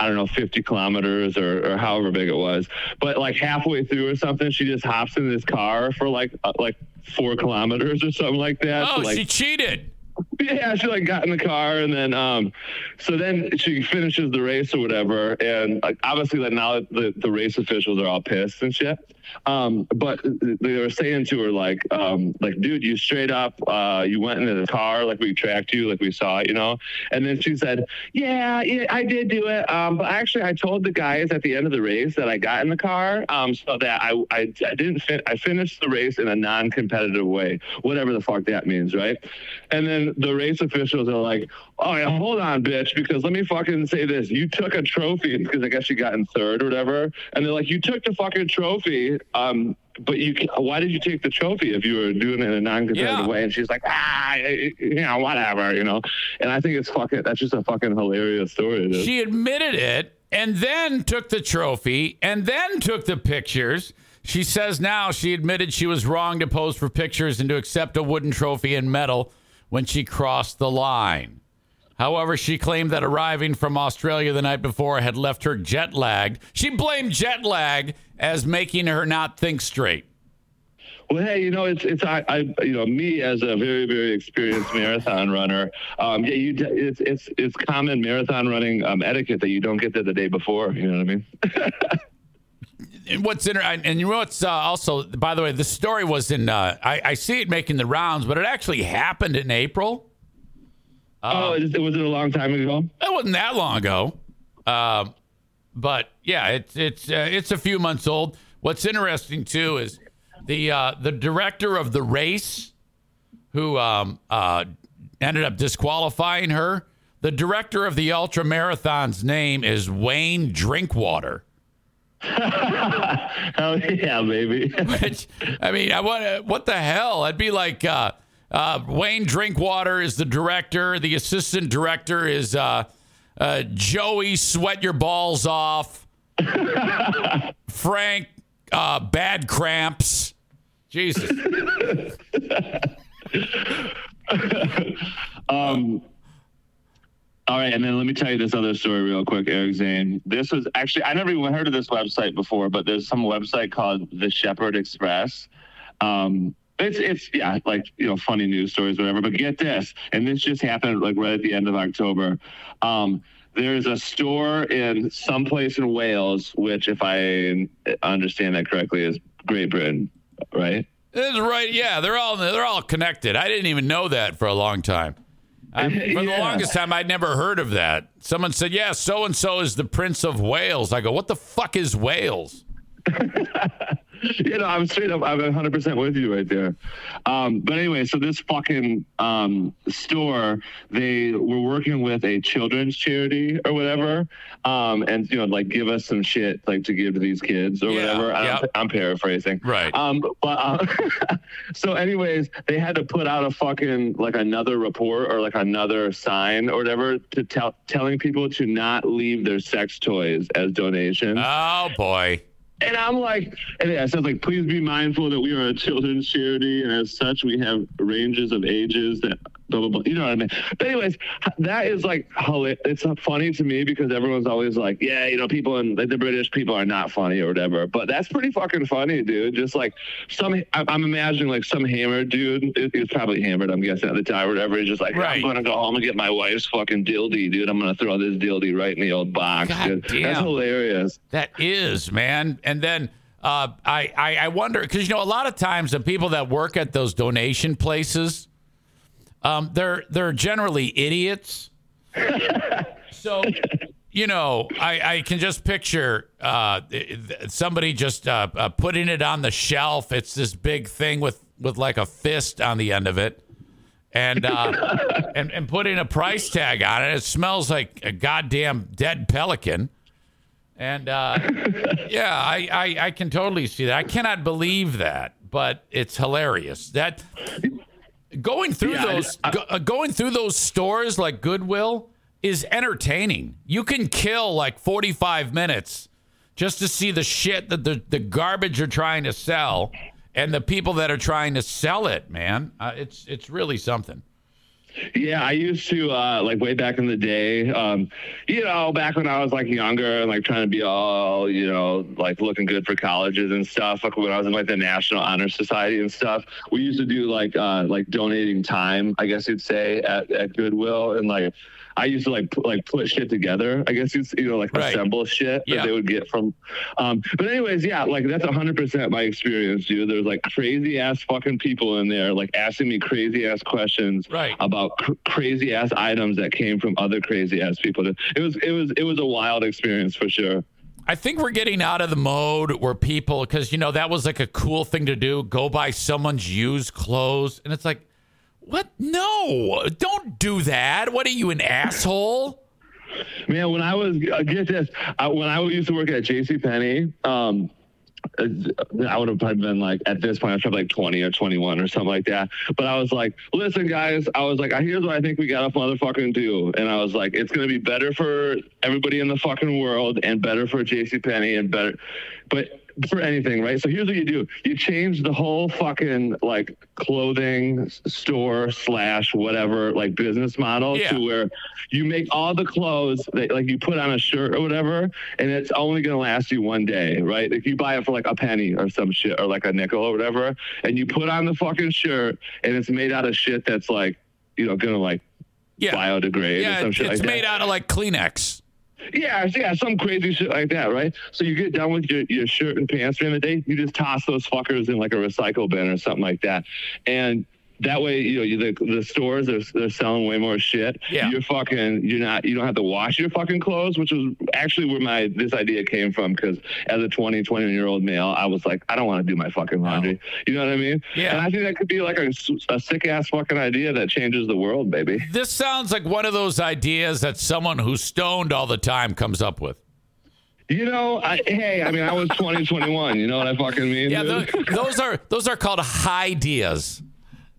I don't know, 50 kilometers or, or however big it was. But like halfway through or something, she just hops in this car for like uh, like four kilometers or something like that. Oh, So, like, she cheated. yeah, she like got in the car and then um so then she finishes the race or whatever and like obviously like now the, the race officials are all pissed and shit. Um but they were saying to her like um like dude you straight up uh you went into the car like we tracked you like we saw it, you know. And then she said, "Yeah, yeah, I did do it. Um but actually I told the guys at the end of the race that I got in the car um so that I I, I didn't fin- I finished the race in a non-competitive way. Whatever the fuck that means, right? And then the race officials are like, "Oh yeah, hold on, bitch, because let me fucking say this. You took a trophy because I guess you got in third or whatever." And they're like, "You took the fucking trophy, um, but you why did you take the trophy if you were doing it in a non-competitive Yeah. way?" And she's like, "Ah, you know, whatever, you know." And I think it's fucking that's just a fucking hilarious story. dude. She admitted it and then took the trophy and then took the pictures. She says now she admitted she was wrong to pose for pictures and to accept a wooden trophy and medal when she crossed the line. However, she claimed that arriving from Australia the night before had left her jet lagged. She blamed jet lag as making her not think straight. Well, hey, you know, it's it's I, I you know me as a very very experienced marathon runner. Um, yeah, you it's it's it's common marathon running um, etiquette that you don't get there the day before. You know what I mean? And what's inter- and you know what's uh, also by the way the story was in uh, I, I see it making the rounds but it actually happened in april oh, it, it was it a long time ago? it wasn't that long ago um, but yeah it's it's uh, it's a few months old what's interesting too is the uh, the director of the race who um, uh, ended up disqualifying her the director of the ultra marathon's name is wayne drinkwater oh yeah, baby. Which, I mean, I want what the hell? I'd be like uh, Wayne Drinkwater is the director. The assistant director is uh, uh, Joey Sweat Your Balls Off. Frank uh, Bad Cramps. Jesus. um, all right, and then let me tell you this other story real quick, Eric Zane. This was actually I never even heard of this website before, but there's some website called the Shepherd Express. Um, it's it's yeah, like you know, funny news stories, whatever. But get this, and this just happened like right at the end of October. Um, there's a store in some place in Wales, which, if I understand that correctly, is Great Britain, right? This is right. Yeah, they're all they're all connected. I didn't even know that for a long time. I, for the longest time, I'd never heard of that. Someone said, "Yeah, so and so is the Prince of Wales." I go, "What the fuck is Wales?" you know, I'm straight up. I'm 100 percent with you right there. Um, but anyway, so this fucking um, store, they were working with a children's charity or whatever, um, and you know, like give us some shit like to give to these kids or Yeah, whatever. I yeah. don't, I'm paraphrasing. Right. Um, but uh, so, anyways, they had to put out a fucking like another report or like another sign or whatever to tell telling people to not leave their sex toys as donations. Oh boy. And I'm like, and it says like, please be mindful that we are a children's charity, and as such, we have ranges of ages that blah blah blah. You know what I mean? But anyways, that is like, it's not funny to me because everyone's always like, yeah, you know, people and like the British people are not funny or whatever. But that's pretty fucking funny, dude. Just like some, I'm imagining like some hammered dude. He was probably hammered, I'm guessing at the time or whatever. He's just like, Right. I'm gonna go home and get my wife's fucking dildy, dude. I'm gonna throw this dildy right in the old box. God dude. That's hilarious. That is, man. And then uh, I, I I wonder because you know a lot of times the people that work at those donation places, um, they're they're generally idiots. so, you know, I, I can just picture uh, somebody just uh, uh, putting it on the shelf. It's this big thing with with like a fist on the end of it. And, uh, and and putting a price tag on it. It smells like a goddamn dead pelican. And uh, yeah, I, I, I can totally see that. I cannot believe that. but it's hilarious. That going through Yeah, I- those go, uh, going through those stores like Goodwill is entertaining. You can kill like 45 minutes just to see the shit that the the garbage you're trying to sell and the people that are trying to sell it, man. Uh, it's it's really something. Yeah, I used to uh, like way back in the day. Um, you know, back when I was like younger and like trying to be all you know like looking good for colleges and stuff. Like when I was in like the National Honor Society and stuff, we used to do like uh, like donating time, I guess you'd say, at, at Goodwill and like. I used to like put, like put shit together. I guess you know like Right. assemble shit Yeah. that they would get from. Um, but anyways, yeah, like that's hundred percent my experience, dude. There's like crazy ass fucking people in there, like asking me crazy ass questions Right. about cr- crazy ass items that came from other crazy ass people. It was it was it was a wild experience for sure. I think we're getting out of the mode where people, because you know that was like a cool thing to do, go buy someone's used clothes, and it's like, what? No, don't do that. What are you, an asshole? Man, when I was uh, get this, I, when I used to work at J.C. Penney, um, uh, I would have probably been like at this point, I was probably like 20 or 21 or something like that. But I was like, listen, guys, I was like, here's what I think we got to motherfucking do. And I was like, it's to be better for everybody in the fucking world and better for J.C. Penney and better, but for anything, right? So here's what you do: you change the whole fucking like clothing store slash whatever like business model Yeah. to where you make all the clothes that like you put on a shirt or whatever, and it's only gonna last you one day, right? If you buy it for like a penny or some shit or like a nickel or whatever, and you put on the fucking shirt and it's made out of shit that's like you know gonna like Yeah. biodegrade or Yeah, some it's shit like that. made out of like Kleenex. Yeah, yeah, some crazy shit like that, right? So you get done with your, your shirt and pants during the day, you just toss those fuckers in like a recycle bin or something like that. And that way, you know, the, the stores they're, they're selling way more shit. Yeah. You're fucking, you're not, you don't have to wash your fucking clothes, which was actually where my this idea came from. Because as a 20, 21 year old male, I was like, I don't want to do my fucking laundry. You know what I mean? Yeah. And I think that could be like a, a sick ass fucking idea that changes the world, baby. This sounds like one of those ideas that someone who's stoned all the time comes up with. You know, I, hey, I mean, I was 20, 21. You know what I fucking mean? Yeah, those are those are called high ideas.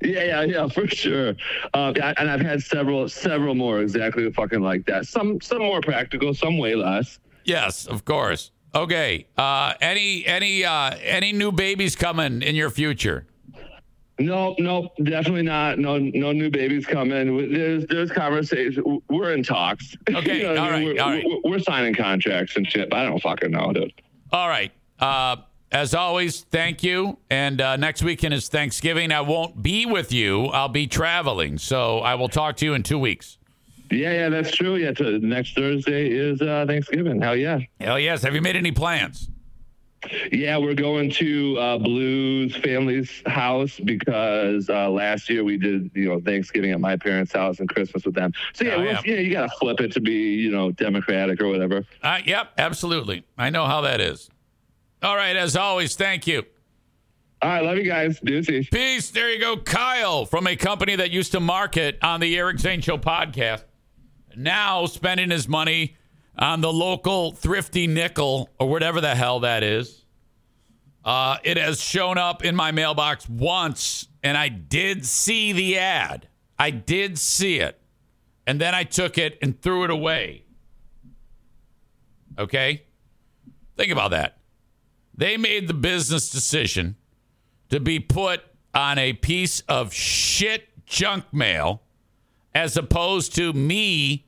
Yeah, yeah, yeah, for sure. Uh, and I've had several, several more exactly fucking like that. Some, some more practical, some way less. Yes, of course. Okay. Uh, any any uh, any new babies coming in your future? No, no, definitely not. No, no new babies coming. There's, there's conversation. We're in talks. Okay, what I all right, We're, all right. We're, we're signing contracts and shit. But I don't fucking know, dude. All right. Uh, as always, thank you. And uh, next weekend is Thanksgiving. I won't be with you. I'll be traveling, so I will talk to you in two weeks. Yeah, yeah, that's true. Yeah, to, next Thursday is uh, Thanksgiving. Hell yeah. Hell yes. Have you made any plans? Yeah, we're going to uh, Blue's family's house because uh, last year we did, you know, Thanksgiving at my parents' house and Christmas with them. So yeah, Oh, yeah. yeah. you got to flip it to be, you know, democratic or whatever. Uh, yep, absolutely. I know how that is. All right. As always, thank you. All right, love you guys. Deuces. Peace. There you go. Kyle from a company that used to market on the Eric Zane Show podcast. Now spending his money on the local thrifty nickel or whatever the hell that is. Uh, it has shown up in my mailbox once, and I did see the ad. I did see it. And then I took it and threw it away. Okay? Think about that. They made the business decision to be put on a piece of shit junk mail as opposed to me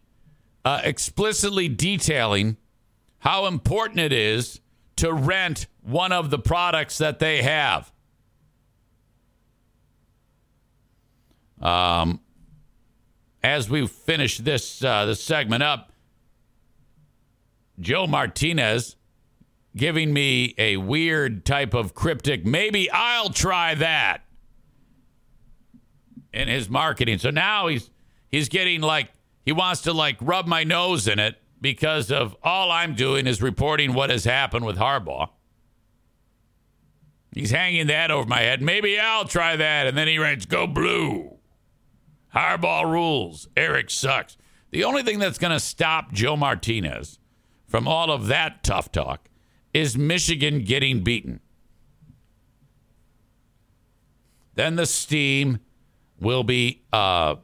uh, explicitly detailing how important it is to rent one of the products that they have. Um, as we finish this uh, this segment up, Joe Martinez giving me a weird type of cryptic. Maybe I'll try that in his marketing. So now he's he's getting like he wants to like rub my nose in it because of all I'm doing is reporting what has happened with Harbaugh. He's hanging that over my head. Maybe I'll try that. And then he writes, Go blue. Harbaugh rules. Eric sucks. The only thing that's going to stop Joe Martinez from all of that tough talk is Michigan getting beaten. then the steam will be uh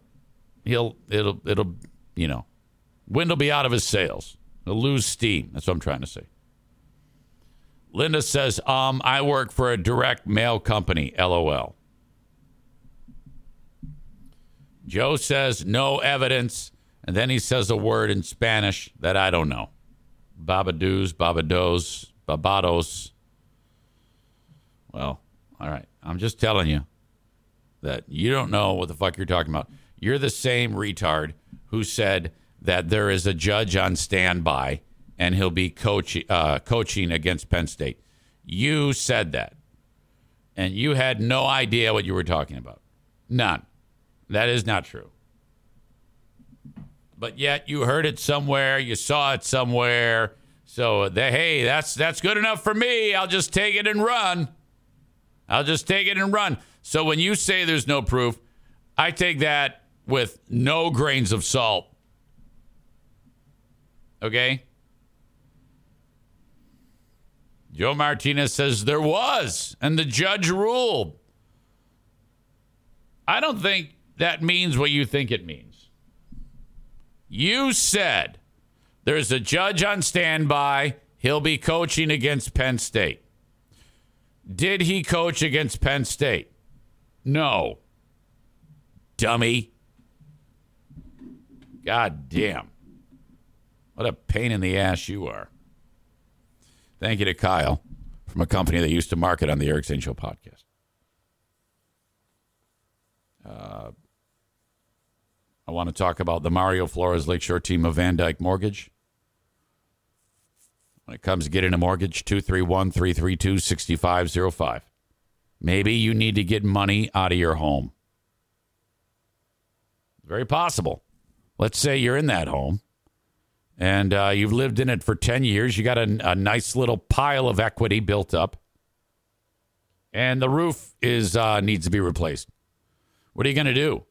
he'll it'll it'll you know wind will be out of his sails. He'll lose steam. That's what I'm trying to say. Linda says, um, I work for a direct mail company, lol. Joe says no evidence, and then he says a word in Spanish that I don't know. Babadoos, babados, babados. Well, all right. I'm just telling you that you don't know what the fuck you're talking about. You're the same retard who said that there is a judge on standby and he'll be coach, uh, coaching against Penn State. You said that. And you had no idea what you were talking about. None. That is not true. But yet you heard it somewhere, you saw it somewhere. So hey, that's that's good enough for me. I'll just take it and run. I'll just take it and run. So when you say there's no proof, I take that with no grains of salt. Okay? Joe Martinez says there was, and the judge ruled. I don't think that means what you think it means. You said there's a judge on standby. He'll be coaching against Penn State. Did he coach against Penn State? No. Dummy. God damn. What a pain in the ass you are. Thank you to Kyle from a company that used to market on the Eric Zane Show podcast. Uh, I want to talk about the Mario Flores Lakeshore team of VanDyk Mortgage. When it comes to getting a mortgage, 231 332 6505. Maybe you need to get money out of your home. Very possible. Let's say you're in that home and uh, you've lived in it for 10 years. You got a, a, nice little pile of equity built up, and the roof is uh, needs to be replaced. What are you going to do?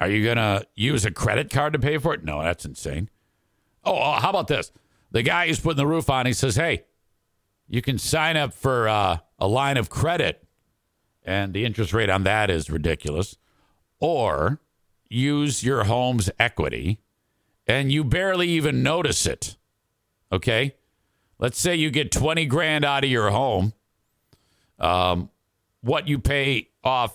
Are you going to use a credit card to pay for it? No, that's insane. Oh, oh, how about this? The guy who's putting the roof on, he says, hey, you can sign up for uh, a line of credit, and the interest rate on that is ridiculous. Or use your home's equity and you barely even notice it. Okay? Let's say you get 20 grand out of your home. Um, what you pay off,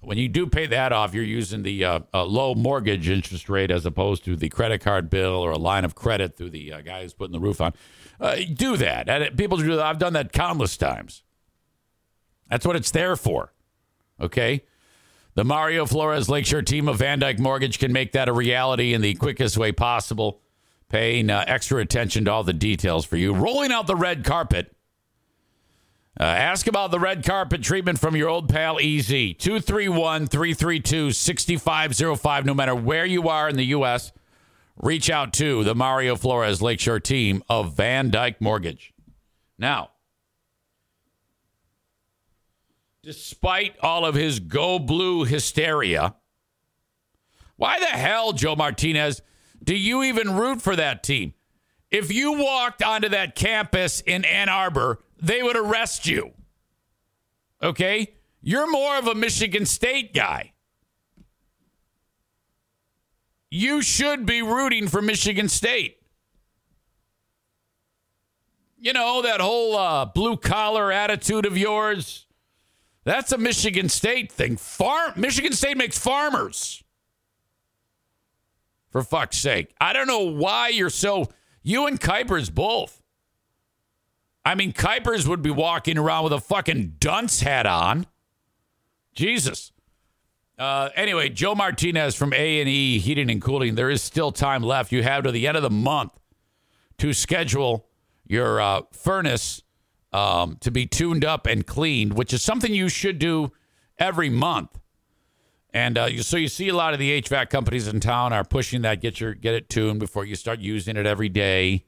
when you do pay that off, you're using the uh, uh, low mortgage interest rate as opposed to the credit card bill or a line of credit through the uh, guy who's putting the roof on. Uh, do that. And people do that. I've done that countless times. That's what it's there for. Okay? The Mario Flores Lakeshore team of VanDyk Mortgage can make that a reality in the quickest way possible, paying uh, extra attention to all the details for you. Rolling out the red carpet. Uh, ask about the red carpet treatment from your old pal Easy. 231 332 6505. No matter where you are in the U.S., reach out to the Mario Flores Lakeshore team of VanDyk Mortgage. Now, despite all of his go blue hysteria. Why the hell, Joe Martinez, do you even root for that team? If you walked onto that campus in Ann Arbor, they would arrest you. Okay? You're more of a Michigan State guy. You should be rooting for Michigan State. You know, that whole uh, blue collar attitude of yours that's a Michigan State thing. Farm Michigan State makes farmers. For fuck's sake. I don't know why you're so you and Kuipers both. I mean, Kuipers would be walking around with a fucking dunce hat on. Jesus. Uh, anyway, Joe Martinez from A and E Heating and Cooling. There is still time left. You have to the end of the month to schedule your uh, furnace um, to be tuned up and cleaned, which is something you should do every month. And uh, you, so you see a lot of the HVAC companies in town are pushing that get your get it tuned before you start using it every day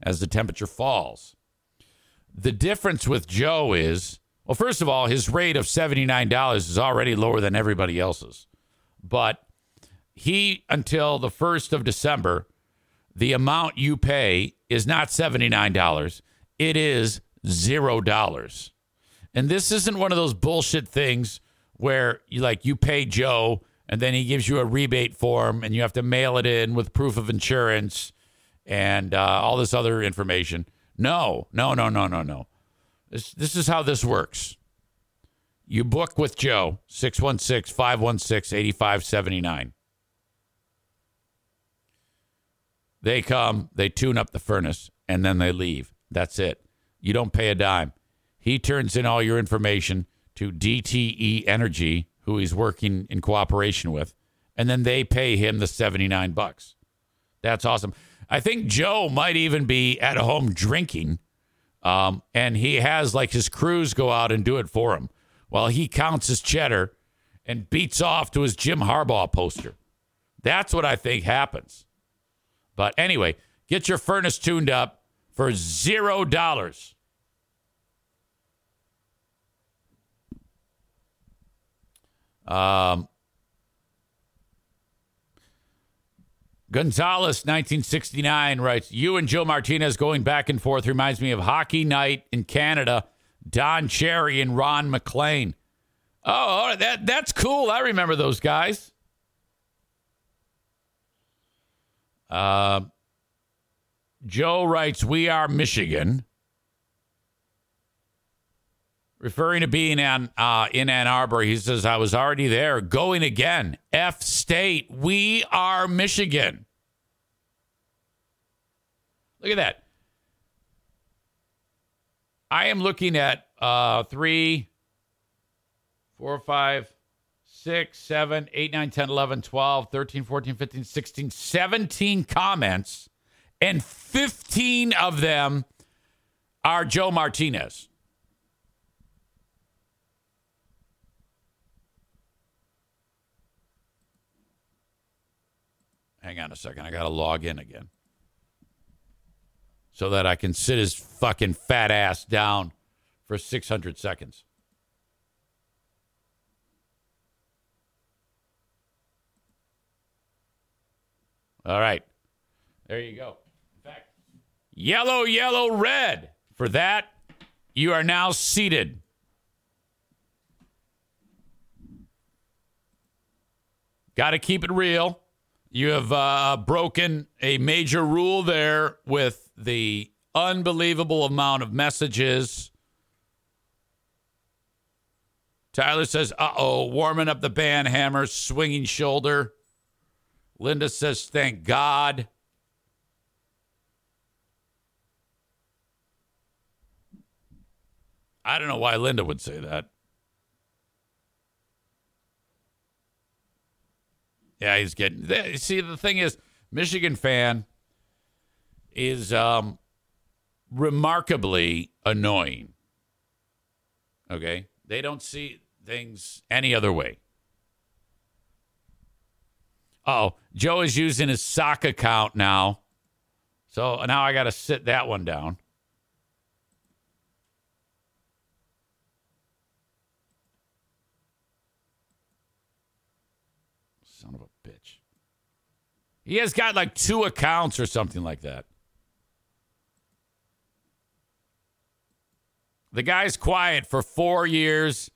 as the temperature falls. The difference with Joe is, well, first of all, his rate of $79 is already lower than everybody else's. But he, until the 1st of December, the amount you pay is not $79. It is zero dollars. And this isn't one of those bullshit things where you like you pay Joe and then he gives you a rebate form and you have to mail it in with proof of insurance and uh, all this other information. No, no, no, no, no, no. This this is how this works. You book with Joe, 616 516 8579. They come, they tune up the furnace, and then they leave. That's it. You don't pay a dime. He turns in all your information to DTE Energy, who he's working in cooperation with, and then they pay him the 79 bucks. That's awesome. I think Joe might even be at home drinking, um, and he has like his crews go out and do it for him while he counts his cheddar and beats off to his Jim Harbaugh poster. That's what I think happens. But anyway, get your furnace tuned up for zero dollars. Um, Gonzalez, 1969, writes, You and Joe Martinez going back and forth reminds me of Hockey Night in Canada, Don Cherry and Ron MacLean. Oh, that, that's cool. I remember those guys. Uh, Joe writes, We are Michigan. Referring to being an, uh, in Ann Arbor, he says, I was already there. Going again. F State. We are Michigan. Look at that. I am looking at uh, three, four, five, six, seven, eight, nine, 10, 11, 12, 13, 14, 15, 16, 17 comments, and 15 of them are Joe Martinez. Hang on a second. I got to log in again so that I can sit his fucking fat ass down for 600 seconds. All right. There you go. In fact, yellow, yellow, red. For that, you are now seated. Got to keep it real. You have uh, broken a major rule there with the unbelievable amount of messages. Tyler says, uh oh, warming up the band hammer, swinging shoulder. Linda says, thank God. I don't know why Linda would say that. Yeah, he's getting. See, the thing is, Michigan fan is um, remarkably annoying. Okay, they don't see things any other way. Oh, Joe is using his sock account now, so now I got to sit that one down. Son of a bitch. He has got like two accounts or something like that. The guy's quiet for four years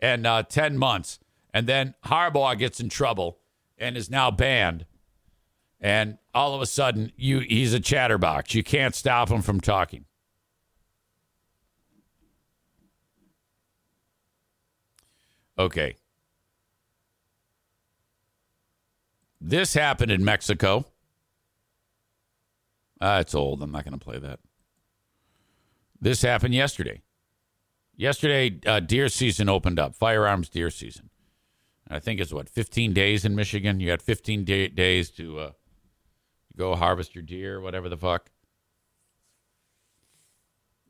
and uh, 10 months. And then Harbaugh gets in trouble and is now banned. And all of a sudden, you he's a chatterbox. You can't stop him from talking. Okay. This happened in Mexico. Uh, it's old. I'm not going to play that. This happened yesterday. Yesterday, uh, deer season opened up, firearms deer season. I think it's what, 15 days in Michigan? You got 15 day- days to uh, go harvest your deer, whatever the fuck.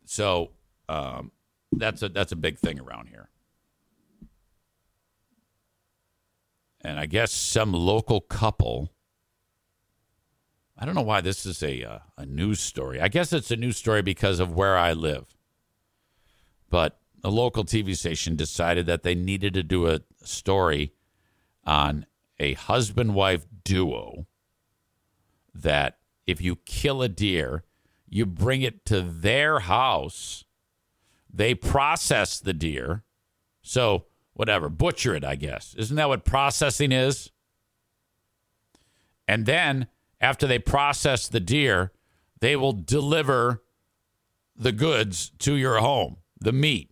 So um, that's a that's a big thing around here. And I guess some local couple. I don't know why this is a uh, a news story. I guess it's a news story because of where I live. But a local TV station decided that they needed to do a story on a husband wife duo that if you kill a deer, you bring it to their house They process the deer. So, whatever, butcher it, I guess. Isn't that what processing is? And then, after they process the deer, they will deliver the goods to your home, the meat.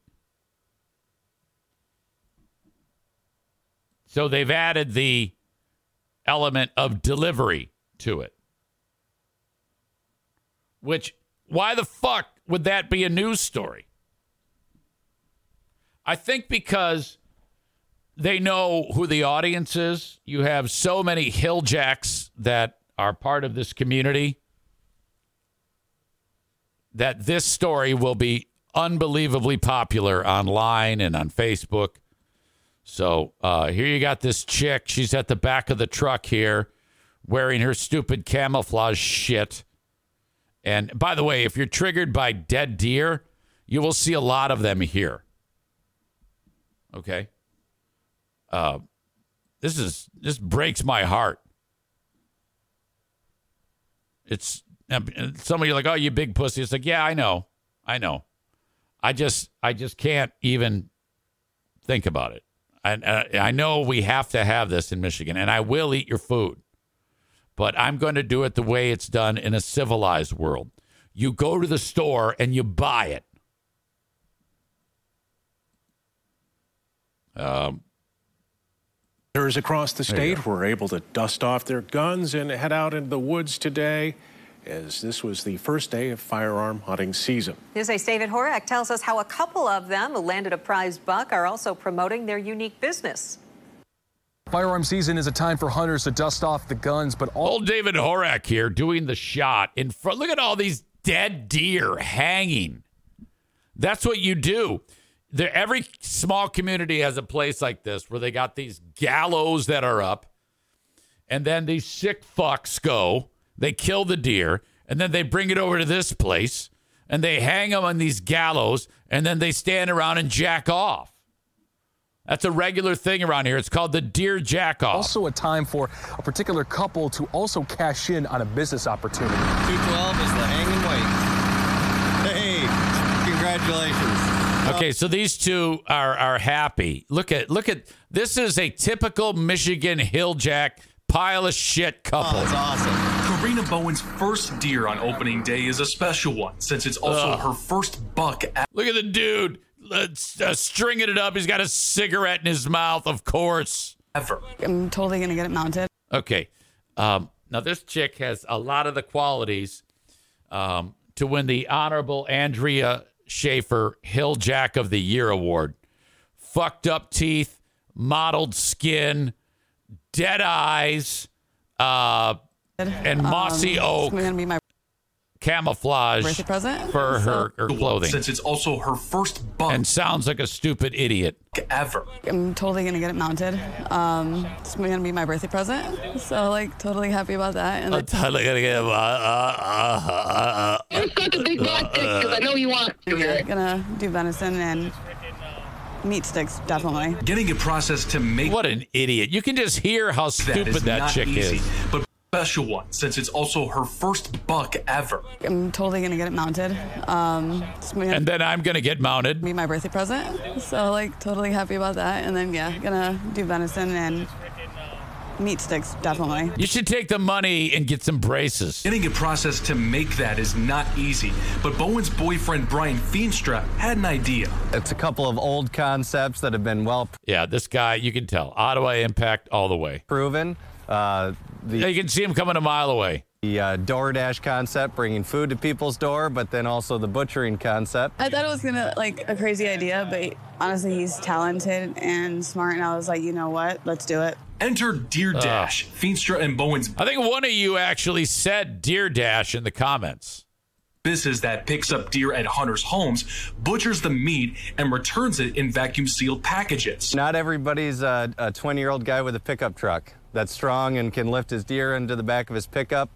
So, they've added the element of delivery to it. Which, why the fuck would that be a news story? I think because they know who the audience is. You have so many hilljacks that are part of this community that this story will be unbelievably popular online and on Facebook. So uh, here you got this chick. She's at the back of the truck here wearing her stupid camouflage shit. And by the way, if you're triggered by dead deer, you will see a lot of them here. Okay. Uh, this is this breaks my heart. It's some of you like, oh, you big pussy. It's like, yeah, I know, I know. I just, I just can't even think about it. And I know we have to have this in Michigan, and I will eat your food, but I'm going to do it the way it's done in a civilized world. You go to the store and you buy it. Um, across the state were able to dust off their guns and head out into the woods today, as this was the first day of firearm hunting season. News 8's David Horak tells us how a couple of them who landed a prize buck are also promoting their unique business. Firearm season is a time for hunters to dust off the guns, but all. Old David Horak here doing the shot in front. Look at all these dead deer hanging. That's what you do there, every small community has a place like this where they got these gallows that are up, and then these sick fucks go. They kill the deer, and then they bring it over to this place, and they hang them on these gallows, and then they stand around and jack off. That's a regular thing around here. It's called the deer jack off. Also, a time for a particular couple to also cash in on a business opportunity. 212 is the hanging weight. Hey, congratulations. Okay, so these two are are happy. Look at look at this is a typical Michigan hilljack pile of shit couple. Oh, that's awesome. Karina Bowen's first deer on opening day is a special one since it's also Ugh. her first buck. Look at the dude Let's, uh, stringing it up. He's got a cigarette in his mouth, of course. Ever. I'm totally gonna get it mounted. Okay. Um, now this chick has a lot of the qualities um, to win the honorable Andrea Schaefer Hill Jack of the Year award. Fucked up teeth, mottled skin, dead eyes, uh, and mossy Um, oak camouflage present. for her, her clothing. Since it's also her first buck and sounds like a stupid idiot. ever. I'm totally gonna get it mounted. Um, it's gonna be my birthday present. So like totally happy about that. And I'm totally gonna get. Uh, uh, uh, uh, You've got the big black dick because I know you want to. Yeah. Gonna do venison and meat sticks definitely. Getting a process to make what an idiot! You can just hear how stupid is that chick easy, is. but special one since it's also her first buck ever. I'm totally gonna get it mounted. Um, gonna And then I'm gonna get mounted. be my birthday present. So like totally happy about that. And then yeah, gonna do venison and meat sticks definitely. You should take the money and get some braces. Getting a process to make that is not easy, but Bowen's boyfriend Brian Feenstra had an idea. It's a couple of old concepts that have been well Yeah, this guy, you can tell. Ottawa Impact all the way. proven. Uh, the, Yeah, you can see him coming a mile away. The uh, DoorDash concept, bringing food to people's door, but then also the butchering concept. I thought it was gonna like a crazy idea, but honestly, he's talented and smart, and I was like, you know what, let's do it. Enter Deer Ugh. Dash, Feenstra and Bowen's I think one of you actually said Deer Dash in the comments. Business that picks up deer at hunters' homes, butchers the meat, and returns it in vacuum sealed packages. Not everybody's uh, a 20 year old guy with a pickup truck that's strong and can lift his deer into the back of his pickup.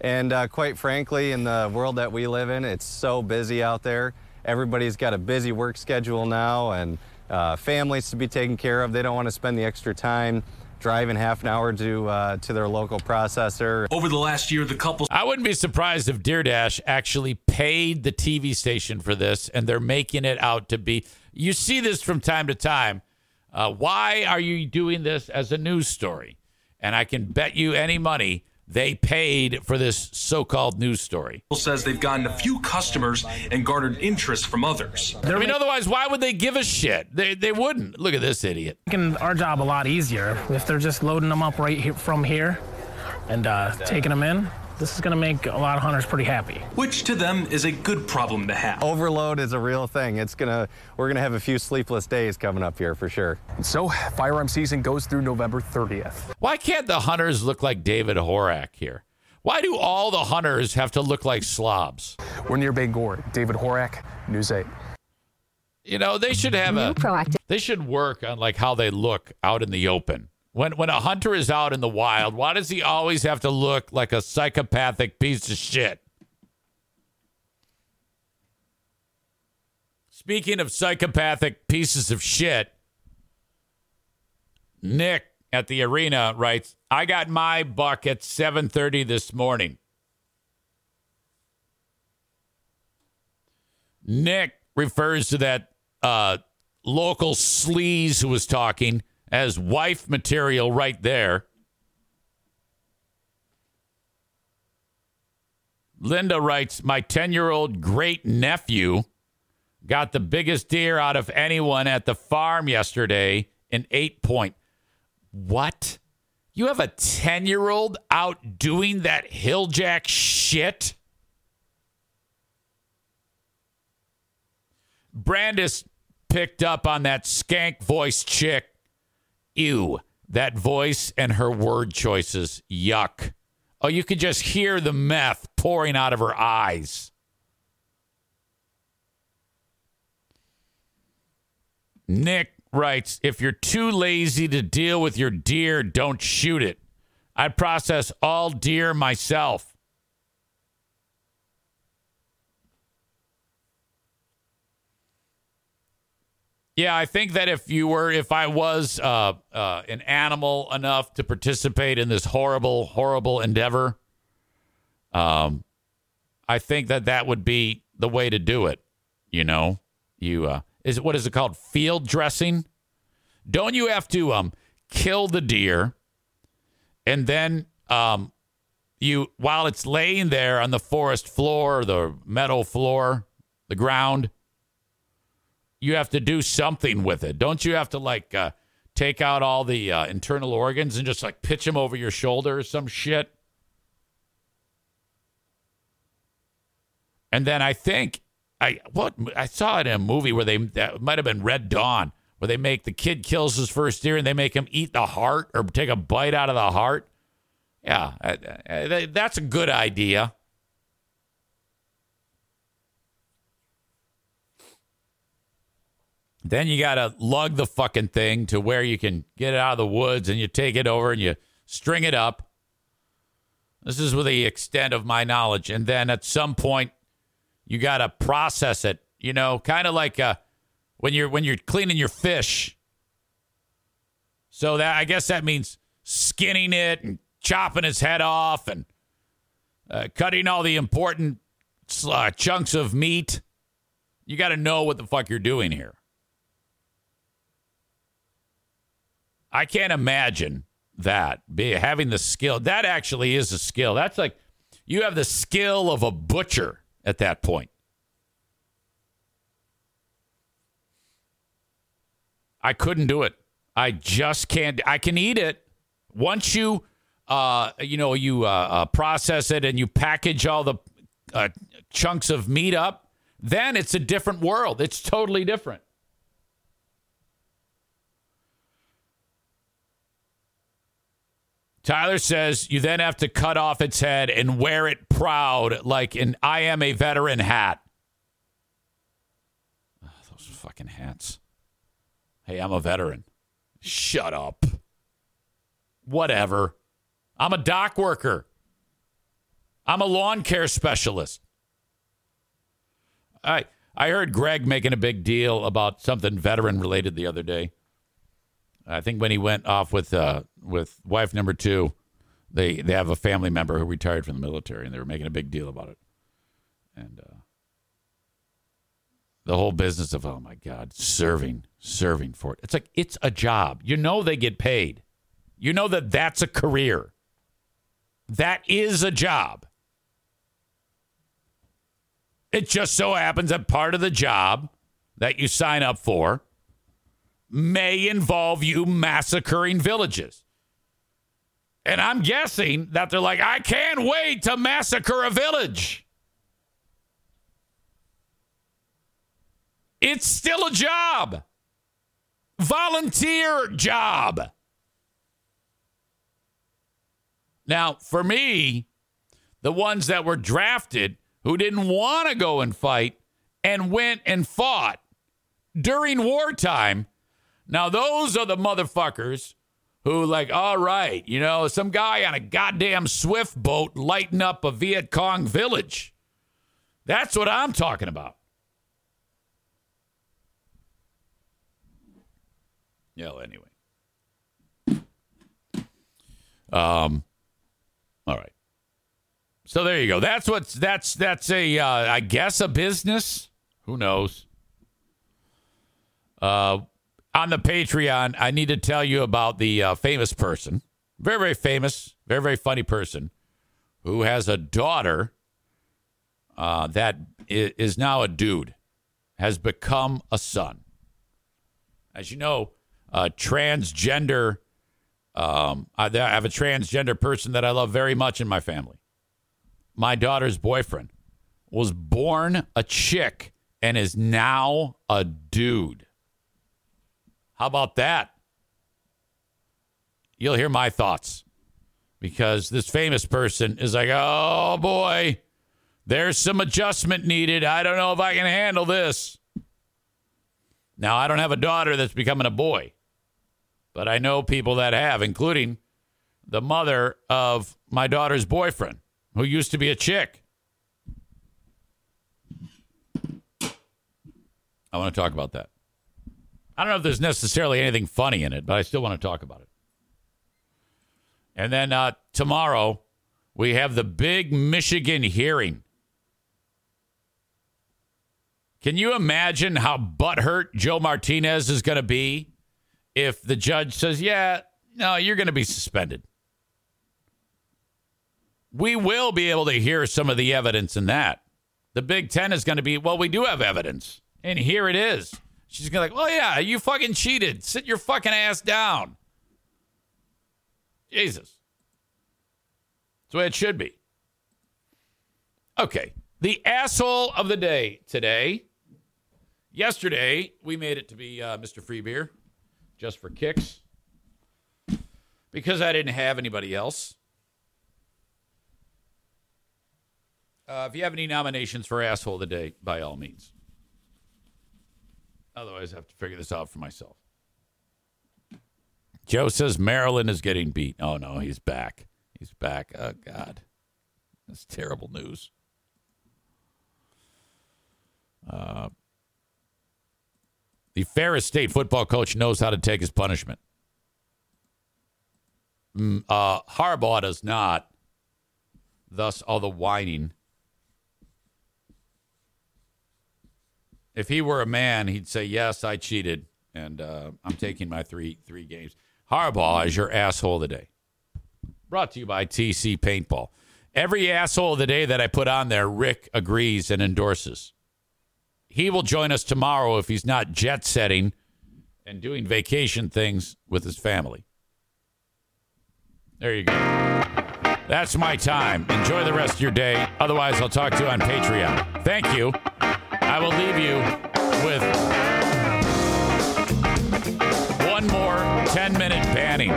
And uh, quite frankly, in the world that we live in, it's so busy out there. Everybody's got a busy work schedule now and uh, families to be taken care of. They don't want to spend the extra time driving half an hour to uh, to their local processor. Over the last year, the couple. I wouldn't be surprised if Deer Dash actually paid the TV station for this and they're making it out to be. You see this from time to time. Uh, why are you doing this as a news story? And I can bet you any money they paid for this so called news story. says they've gotten a few customers and garnered interest from others. I mean, otherwise, why would they give a shit? They, they wouldn't. Look at this idiot. making our job a lot easier if they're just loading them up right here from here and uh, taking them in. This is going to make a lot of hunters pretty happy. Which to them is a good problem to have. Overload is a real thing. It's gonna we're gonna have a few sleepless days coming up here for sure. So firearm season goes through November 30th. Why can't the hunters look like David Horak here? Why do all the hunters have to look like slobs? We're near Bangor. David Horak, News 8. You know, they should have a proactive. they should work on like how they look out in the open. When when a hunter is out in the wild, why does he always have to look like a psychopathic piece of shit? Speaking of psychopathic pieces of shit, Nick at the arena writes, "I got my buck at 7:30 this morning." Nick refers to that uh, local sleaze who was talking as wife material right there. Linda writes, My 10 year old great nephew got the biggest deer out of anyone at the farm yesterday in eight point. What? You have a 10 year old out doing that hilljack shit? Brandis picked up on that skank voice chick. Ew. That voice and her word choices. Yuck. Oh, you could just hear the meth pouring out of her eyes. Nick writes If you're too lazy to deal with your deer, don't shoot it. I process all deer myself. Yeah, I think that if you were, if I was uh, uh, an animal enough to participate in this horrible, horrible endeavor, um, I think that that would be the way to do it. You know, you uh, is what is it called? Field dressing. Don't you have to um kill the deer, and then um you while it's laying there on the forest floor, the meadow floor, the ground you have to do something with it. Don't you have to like uh, take out all the uh, internal organs and just like pitch them over your shoulder or some shit? And then I think I what I saw it in a movie where they that might have been Red Dawn where they make the kid kills his first deer and they make him eat the heart or take a bite out of the heart. Yeah, that's a good idea. Then you got to lug the fucking thing to where you can get it out of the woods and you take it over and you string it up. This is with the extent of my knowledge. And then at some point, you got to process it, you know, kind of like uh, when you're when you're cleaning your fish. So that I guess that means skinning it and chopping its head off and uh, cutting all the important uh, chunks of meat. You got to know what the fuck you're doing here. I can't imagine that be having the skill. That actually is a skill. That's like you have the skill of a butcher at that point. I couldn't do it. I just can't. I can eat it once you, uh, you know, you uh, uh, process it and you package all the uh, chunks of meat up. Then it's a different world. It's totally different. Tyler says you then have to cut off its head and wear it proud like an I am a veteran hat. Oh, those fucking hats. Hey, I'm a veteran. Shut up. Whatever. I'm a dock worker. I'm a lawn care specialist. I I heard Greg making a big deal about something veteran related the other day. I think when he went off with uh, with wife number two. They they have a family member who retired from the military, and they were making a big deal about it. And uh, the whole business of oh my god, serving, serving for it. It's like it's a job. You know they get paid. You know that that's a career. That is a job. It just so happens that part of the job that you sign up for may involve you massacring villages. And I'm guessing that they're like, I can't wait to massacre a village. It's still a job, volunteer job. Now, for me, the ones that were drafted who didn't want to go and fight and went and fought during wartime. Now, those are the motherfuckers who, like, all right, you know, some guy on a goddamn swift boat lighting up a Viet Cong village. That's what I'm talking about. Yeah, well, anyway. Um, all right. So there you go. That's what's that's that's a uh, I guess a business. Who knows? Uh, on the Patreon, I need to tell you about the uh, famous person, very very famous, very very funny person, who has a daughter uh, that is now a dude, has become a son. As you know, uh, transgender. Um, I, I have a transgender person that I love very much in my family my daughter's boyfriend was born a chick and is now a dude. How about that? You'll hear my thoughts because this famous person is like, oh boy, there's some adjustment needed. I don't know if I can handle this. Now, I don't have a daughter that's becoming a boy, but I know people that have, including the mother of my daughter's boyfriend who used to be a chick. I want to talk about that. I don't know if there's necessarily anything funny in it, but I still want to talk about it. And then uh, tomorrow, we have the big Michigan hearing. Can you imagine how butthurt Joe Martinez is going to be if the judge says, yeah, no, you're going to be suspended? we will be able to hear some of the evidence in that. The Big Ten is going to be, well, we do have evidence, and here it is. She's to like, well, yeah, you fucking cheated. Sit your fucking ass down. Jesus. That's the way it should be. Okay. The asshole of the day today. Yesterday, we made it to be uh, Mr. Free Beer just for kicks because I didn't have anybody else. Uh, if you have any nominations for asshole of the day, by all means. Otherwise, I have to figure this out for myself. Joe says Maryland is getting beat. Oh no, he's back. He's back. Oh God, that's terrible news. Uh, the Ferris State football coach knows how to take his punishment. Mm, uh, Harbaugh does not. Thus, all the whining. If he were a man, he'd say, "Yes, I cheated, and uh, I'm taking my three three games." Harbaugh is your asshole of the day. Brought to you by TC Paintball. Every asshole of the day that I put on there, Rick agrees and endorses. He will join us tomorrow if he's not jet setting and doing vacation things with his family. There you go. That's my time. Enjoy the rest of your day. Otherwise, I'll talk to you on Patreon. Thank you. I will leave you with one more 10 minute banning.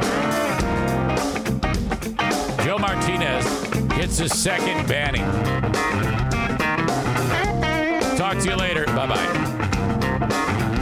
Joe Martinez hits his second banning. Talk to you later. Bye bye.